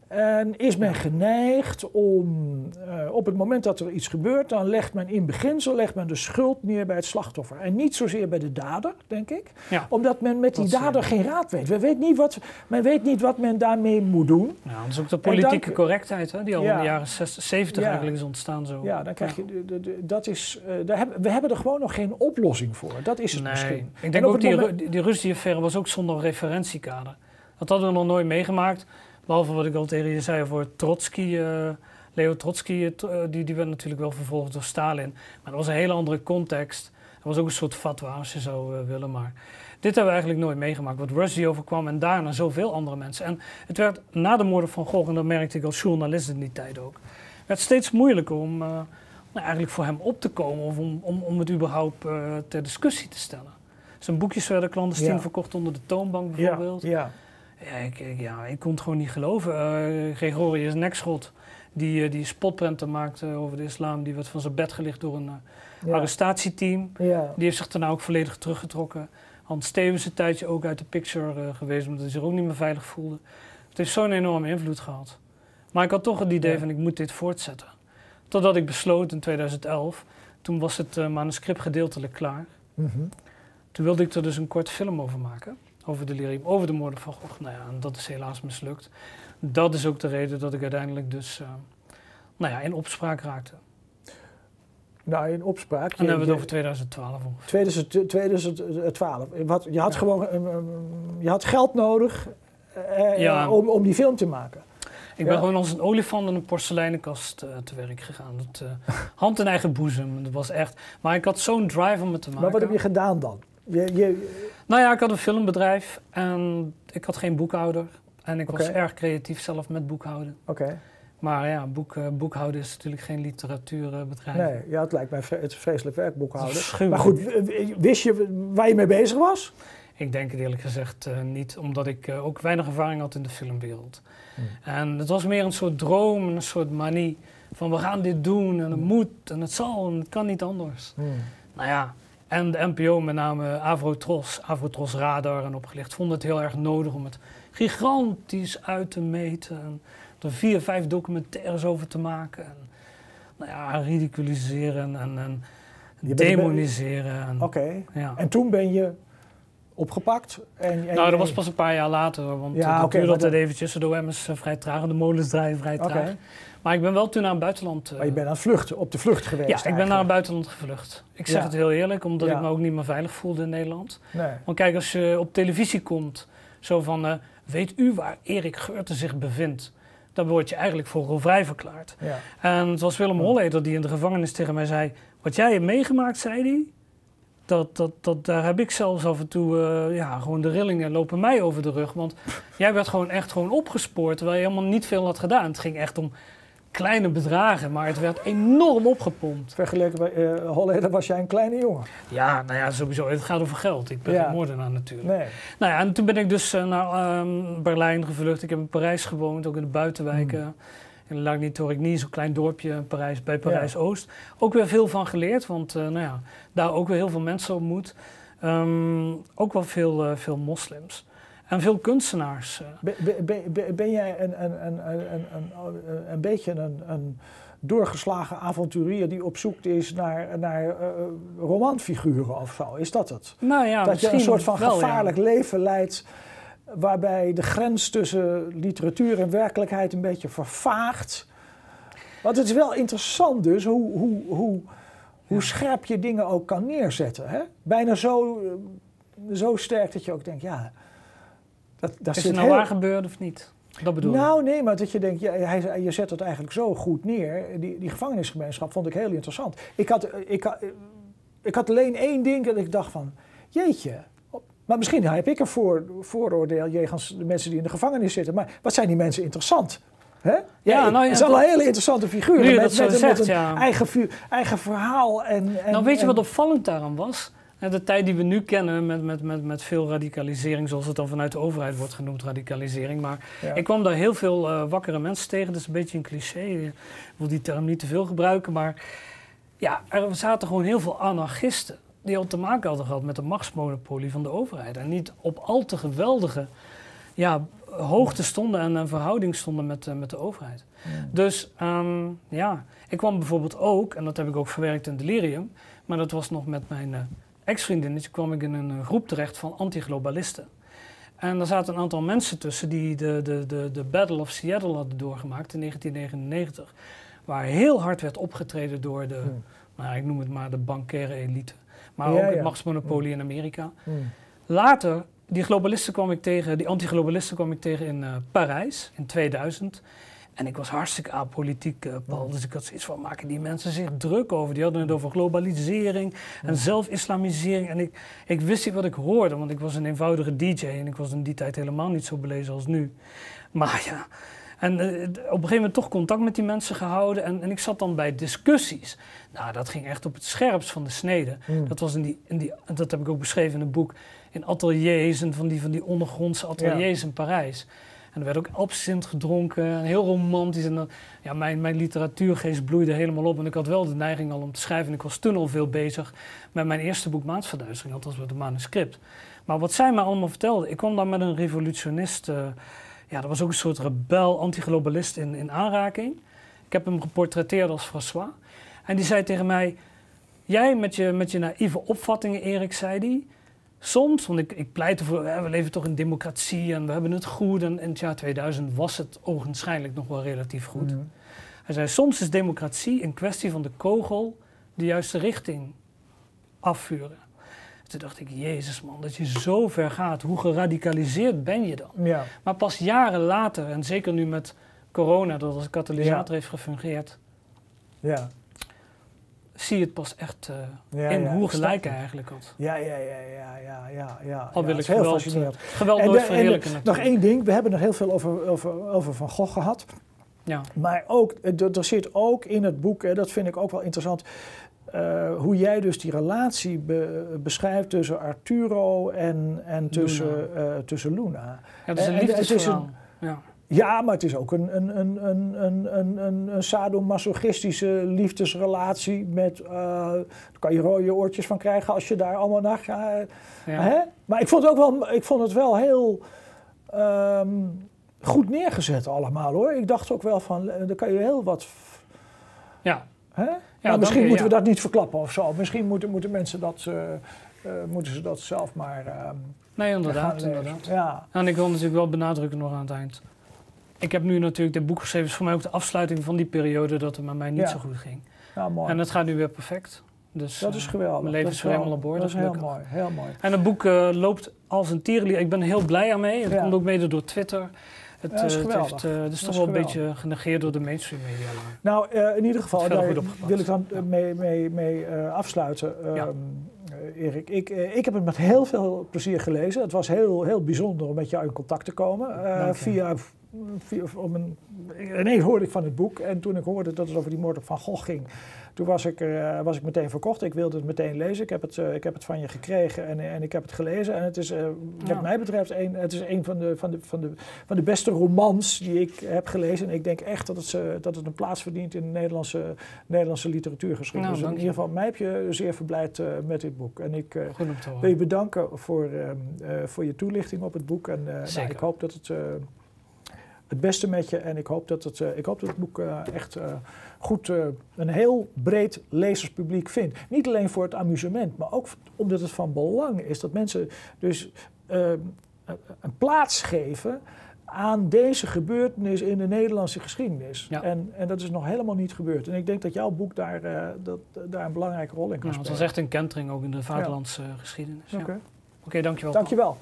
En is men geneigd om, eh, op het moment dat er iets gebeurt, dan legt men in beginsel legt men de schuld neer bij het slachtoffer. En niet zozeer bij de dader, denk ik. Ja. Omdat men met die is, dader geen raad weet. Men weet niet wat, men weet niet wat men daarmee moet doen. Ja, dat is ook de politieke dan- correctheid, hè, die al Ja. in de jaren 60, 70 Ja. eigenlijk is ontstaan. Zo. Ja, dan krijg je, de- de- de- dat is, eh, daar hebben, we hebben er gewoon nog geen oplossing voor. Dat is het Nee, misschien. ik En denk ook die, moment- die, die Rusty-affaire was ook zonder referentiekader. Dat hadden we nog nooit meegemaakt. Behalve wat ik al tegen je zei voor Trotsky. eh, Leo Trotsky, eh, eh, die, die werd natuurlijk wel vervolgd door Stalin. Maar dat was een hele andere context. Dat was ook een soort fatwa als je zou willen. Maar dit hebben we eigenlijk nooit meegemaakt. Wat Rusty overkwam en daarna zoveel andere mensen. En het werd na de moorden van Gogh, en dat merkte ik als journalist in die tijd ook. werd steeds moeilijker om nou, eigenlijk voor hem op te komen. Of om, om, om het überhaupt ter discussie te stellen. Zijn boekjes werden clandestien Ja. verkocht onder de toonbank bijvoorbeeld. ja, Ja, ik, ik- ja, ik kon het gewoon niet geloven. Eh, Gregorius Nekschot, die, eh, die spotprenten maakte over de islam, die werd van zijn bed gelicht door een eh, ja, arrestatieteam. ja. Die heeft zich daarna ook volledig teruggetrokken. Hans Stevens een tijdje ook uit de picture geweest, omdat hij zich ook niet meer veilig voelde. Het heeft zo'n enorme invloed gehad. Maar ik had toch het idee Ja. van ik moet dit voortzetten. Totdat ik besloot in 2011, toen was het manuscript gedeeltelijk klaar. Mhm. Toen wilde ik er dus een korte film over maken. Over de lyrium, over de moorden van Gogh. Nou ja, en dat is helaas mislukt. Dat is ook de reden dat ik uiteindelijk dus eh, nou ja, in opspraak raakte. Nou, in opspraak. En dan hebben we het over 2012 ongeveer. 2000 2012. Wat, je had gewoon eh, eh, je had geld nodig eh, Ja. om, om die film te maken. Ik ben Ja. gewoon als een olifant in een porseleinenkast eh, te werk gegaan. Dat, eh, hand in eigen boezem. Dat was echt. Maar ik had zo'n drive om het te maken. Maar wat heb je gedaan dan? Je, je, Nou ja, ik had een filmbedrijf en ik had geen boekhouder. En ik was erg creatief zelf met boekhouden. Oké, Maar ja, boek, eh, boekhouden is natuurlijk geen literatuurbedrijf. nee, ja, het lijkt mij vre- het vreselijk werk boekhouden. Maar goed, wist je waar je mee bezig was? Ik denk het eerlijk gezegd eh, niet, omdat ik eh, ook weinig ervaring had in de filmwereld. En het was meer een soort droom, een soort manie. Van we gaan dit doen en het moet en het zal en het kan niet anders. Nou ja, en de NPO, met name Avrotros, Avrotros Radar en opgelicht, vond het heel erg nodig om het gigantisch uit te meten. En er vier, vijf documentaires over te maken. En, nou ja, ridiculiseren en, en demoniseren. En, Oké, ja. en toen ben je opgepakt? En, en- Nou, dat was pas een paar jaar later, want Ja, dat duurde maar altijd eventjes. De OM is eh, vrij traag en de molens draaien vrij traag. Maar ik ben wel toen naar het buitenland... eh, maar je bent aan het vluchten, op de vlucht geweest ja, ik ben naar het buitenland gevlucht. Ik zeg Ja. het heel eerlijk, omdat Ja. ik me ook niet meer veilig voelde in Nederland. Nee. Want kijk, als je op televisie komt, zo van... eh, weet u waar Erik Geurten zich bevindt? Dan word je eigenlijk vogelvrij verklaard. Ja. En het was Willem Holleder die in de gevangenis tegen mij zei... Wat jij hebt meegemaakt, zei hij... Dat, dat, dat, daar heb ik zelfs af en toe... eh, ja, gewoon de rillingen lopen mij over de rug. Want jij werd gewoon echt gewoon opgespoord... terwijl je helemaal niet veel had gedaan. Het ging echt om kleine bedragen... maar het werd enorm opgepompt. Vergeleken bij Holleder was jij een kleine jongen. Ja, nou ja, sowieso. Het gaat over geld. Ik ben Ja. moordenaar natuurlijk. Nee. Nou ja, en toen ben ik dus eh, naar ehm, Berlijn gevlucht. Ik heb in Parijs gewoond, ook in de buitenwijken. Hmm. In Lagny-Torigny, zo'n klein dorpje in Parijs, bij Parijs-Oost. Ook weer veel van geleerd, want eh, nou ja, daar ook weer heel veel mensen ontmoet. Ehm, ook wel veel, veel moslims. En veel kunstenaars. eh. Ben, ben, ben, jij een, een, een, een, een, een, beetje een, een doorgeslagen avonturier die op zoek is naar, naar eh, romanfiguren of zo? Is dat het? nou ja, dat je een soort van wel, ja. gevaarlijk leven leidt waarbij de grens tussen literatuur en werkelijkheid een beetje vervaagt. Want het is wel interessant dus hoe, hoe, hoe, hoe scherp je dingen ook kan neerzetten. Hè? Bijna zo, eh, zo sterk dat je ook denkt, ja, dat, dat Is het nou heel- waar gebeurd of niet? Dat bedoel ik. nou, nee, maar dat je denkt, ja, hij, je zet het eigenlijk zo goed neer. Die, die gevangenisgemeenschap vond ik heel interessant. Ik had, ik, had, ik had alleen één ding dat ik dacht van, jeetje. Maar misschien heb ik een voor, vooroordeel jegens de mensen die in de gevangenis zitten. Maar wat zijn die mensen interessant? Hè? Ja, nou ja, het zijn wel dat- hele interessante je met, met, een- zegt, met een ja. eigen, eigen verhaal. En, en, nou, weet je wat opvallend daaraan was? De tijd die we nu kennen met, met, met, met veel radicalisering, zoals het dan vanuit de overheid wordt genoemd, radicalisering. Maar Ja. ik kwam daar heel veel eh, wakkere mensen tegen. Dat is een beetje een cliché. Ik wil die term niet te veel gebruiken. Maar ja, er zaten gewoon heel veel anarchisten. Die al te maken hadden gehad met de machtsmonopolie van de overheid. En niet op al te geweldige ja, eh, hoogte stonden en een verhouding stonden met, uh, met de overheid. Dus um, ja, ik kwam bijvoorbeeld ook, en dat heb ik ook verwerkt in Delirium, maar dat was nog met mijn uh, ex-vriendinnetje, kwam ik in een groep terecht van antiglobalisten. En er zaten een aantal mensen tussen die de, de, de, de Battle of Seattle hadden doorgemaakt in 1999. Waar heel hard werd opgetreden door de, hmm. nou, ik noem het maar de bankaire elite. Maar ook het machtsmonopolie in Amerika. Hmm. Later, die globalisten kwam ik tegen, die antiglobalisten kwam ik tegen in uh, Parijs in 2000. En ik was hartstikke apolitiek, uh, Paul. Dus ik had zoiets van, maken die mensen zich druk over? Die hadden het over globalisering en zelfislamisering. En ik, ik wist niet wat ik hoorde, want ik was een eenvoudige DJ. En ik was in die tijd helemaal niet zo belezen als nu. Maar ja, en uh, op een gegeven moment toch contact met die mensen gehouden. En, en, ik zat dan bij discussies. Nou, dat ging echt op het scherpst van de snede. Mm. Dat was in die, in die, dat heb ik ook beschreven in het boek, in ateliers en van die, van die ondergrondse ateliers in Parijs. En er werd ook absint gedronken, heel romantisch. En ja, mijn, mijn literatuurgeest bloeide helemaal op. En ik had wel de neiging al om te schrijven. En ik was toen al veel bezig met mijn eerste boek Maansverduistering, althans met een manuscript. Maar wat zij mij allemaal vertelde, ik kwam daar met een revolutionist... Uh, ja, dat was ook een soort rebel, antiglobalist in, in aanraking. Ik heb hem geportretteerd als François. En die zei tegen mij: Jij met je, met je naïeve opvattingen, Erik, zei hij. Soms, want ik, ik pleit ervoor, we leven toch in democratie en we hebben het goed. En in het jaar 2000 was het ogenschijnlijk nog wel relatief goed. Mhm. Hij zei: Soms is democratie een kwestie van de kogel de juiste richting afvuren. Toen dacht ik, jezus man, dat je zo ver gaat, hoe geradicaliseerd ben je dan? Ja. Maar pas jaren later, en zeker nu met corona, dat als katalysator heeft gefungeerd, ja. Zie je het pas echt uh, in hoe gelijk hij eigenlijk had. Ja, ja, ja, ja, ja, ja. ja. Al wil ik heel geweld, fascinerend. geweld nooit verheerlijken. Nog één ding, we hebben er heel veel over, over, over Van Gogh gehad. Ja. Maar ook, er zit ook in het boek, dat vind ik ook wel interessant, uh, hoe jij dus die relatie be, beschrijft tussen Arturo en, en tussen, Luna. Uh, tussen Luna. Ja, dat is een liefdesverhaal. Ja. Ja, maar het is ook een, een, een, een, een, een, een sadomasochistische liefdesrelatie met... Uh, daar kan je rode oortjes van krijgen als je daar allemaal naar gaat. Ja. Hè? Maar ik vond het ook wel, ik vond het wel heel um, goed neergezet allemaal hoor. Ik dacht ook wel van, daar kan je heel wat... Ja. Hè? Ja, nou, misschien moeten we dat niet verklappen of zo. Misschien moeten, moeten mensen dat, uh, uh, moeten ze dat zelf maar. Uh, nee, inderdaad. inderdaad. Ja. En ik wil natuurlijk wel benadrukken nog aan het eind. Ik heb nu natuurlijk dit boek geschreven, is voor mij ook de afsluiting van die periode dat het met mij niet zo goed ging. Ja, mooi. En het gaat nu weer perfect. Dus, dat is geweldig. Mijn leven is weer helemaal aan boord. Dat is heel mooi, heel mooi. En het boek loopt als een tierenlier. Ik ben er heel blij aan mee. Het komt ook mede door Twitter. Het, ja, is, uh, het, heeft, uh, het is toch wel een beetje genegeerd door de mainstream media. Nou, uh, in ieder geval, daar wil ik dan ja. mee, mee, mee afsluiten. Um, Erik, ik, ik heb het met heel veel plezier gelezen. Het was heel, heel bijzonder om met jou in contact te komen. via om een, ineens hoorde ik van het boek. En toen ik hoorde dat het over die moord op Van Gogh ging... Toen was ik, uh, was ik meteen verkocht. Ik wilde het meteen lezen. Ik heb het, uh, ik heb het van je gekregen en, en ik heb het gelezen. En het is, uh, wat ja. mij betreft, een, het is een van de, van, de, van, de, van de beste romans die ik heb gelezen. En ik denk echt dat het, dat het een plaats verdient in de Nederlandse, Nederlandse literatuurgeschiedenis. Nou, dus in ieder geval, mij heb je zeer verblijd met dit boek. En ik wil je bedanken voor, voor je toelichting op het boek. En nou, ik hoop dat het het beste met je. En ik hoop dat het, uh, ik hoop dat het boek uh, echt uh, goed een heel breed lezerspubliek vindt. Niet alleen voor het amusement, maar ook omdat het van belang is dat mensen dus een plaats geven aan deze gebeurtenis in de Nederlandse geschiedenis. Ja. En, en dat is nog helemaal niet gebeurd. En ik denk dat jouw boek daar, dat, daar een belangrijke rol in kan ja, spelen. Het was echt een kentering ook in de vaderlandse geschiedenis. Oké, okay. okay, dankjewel. Dankjewel.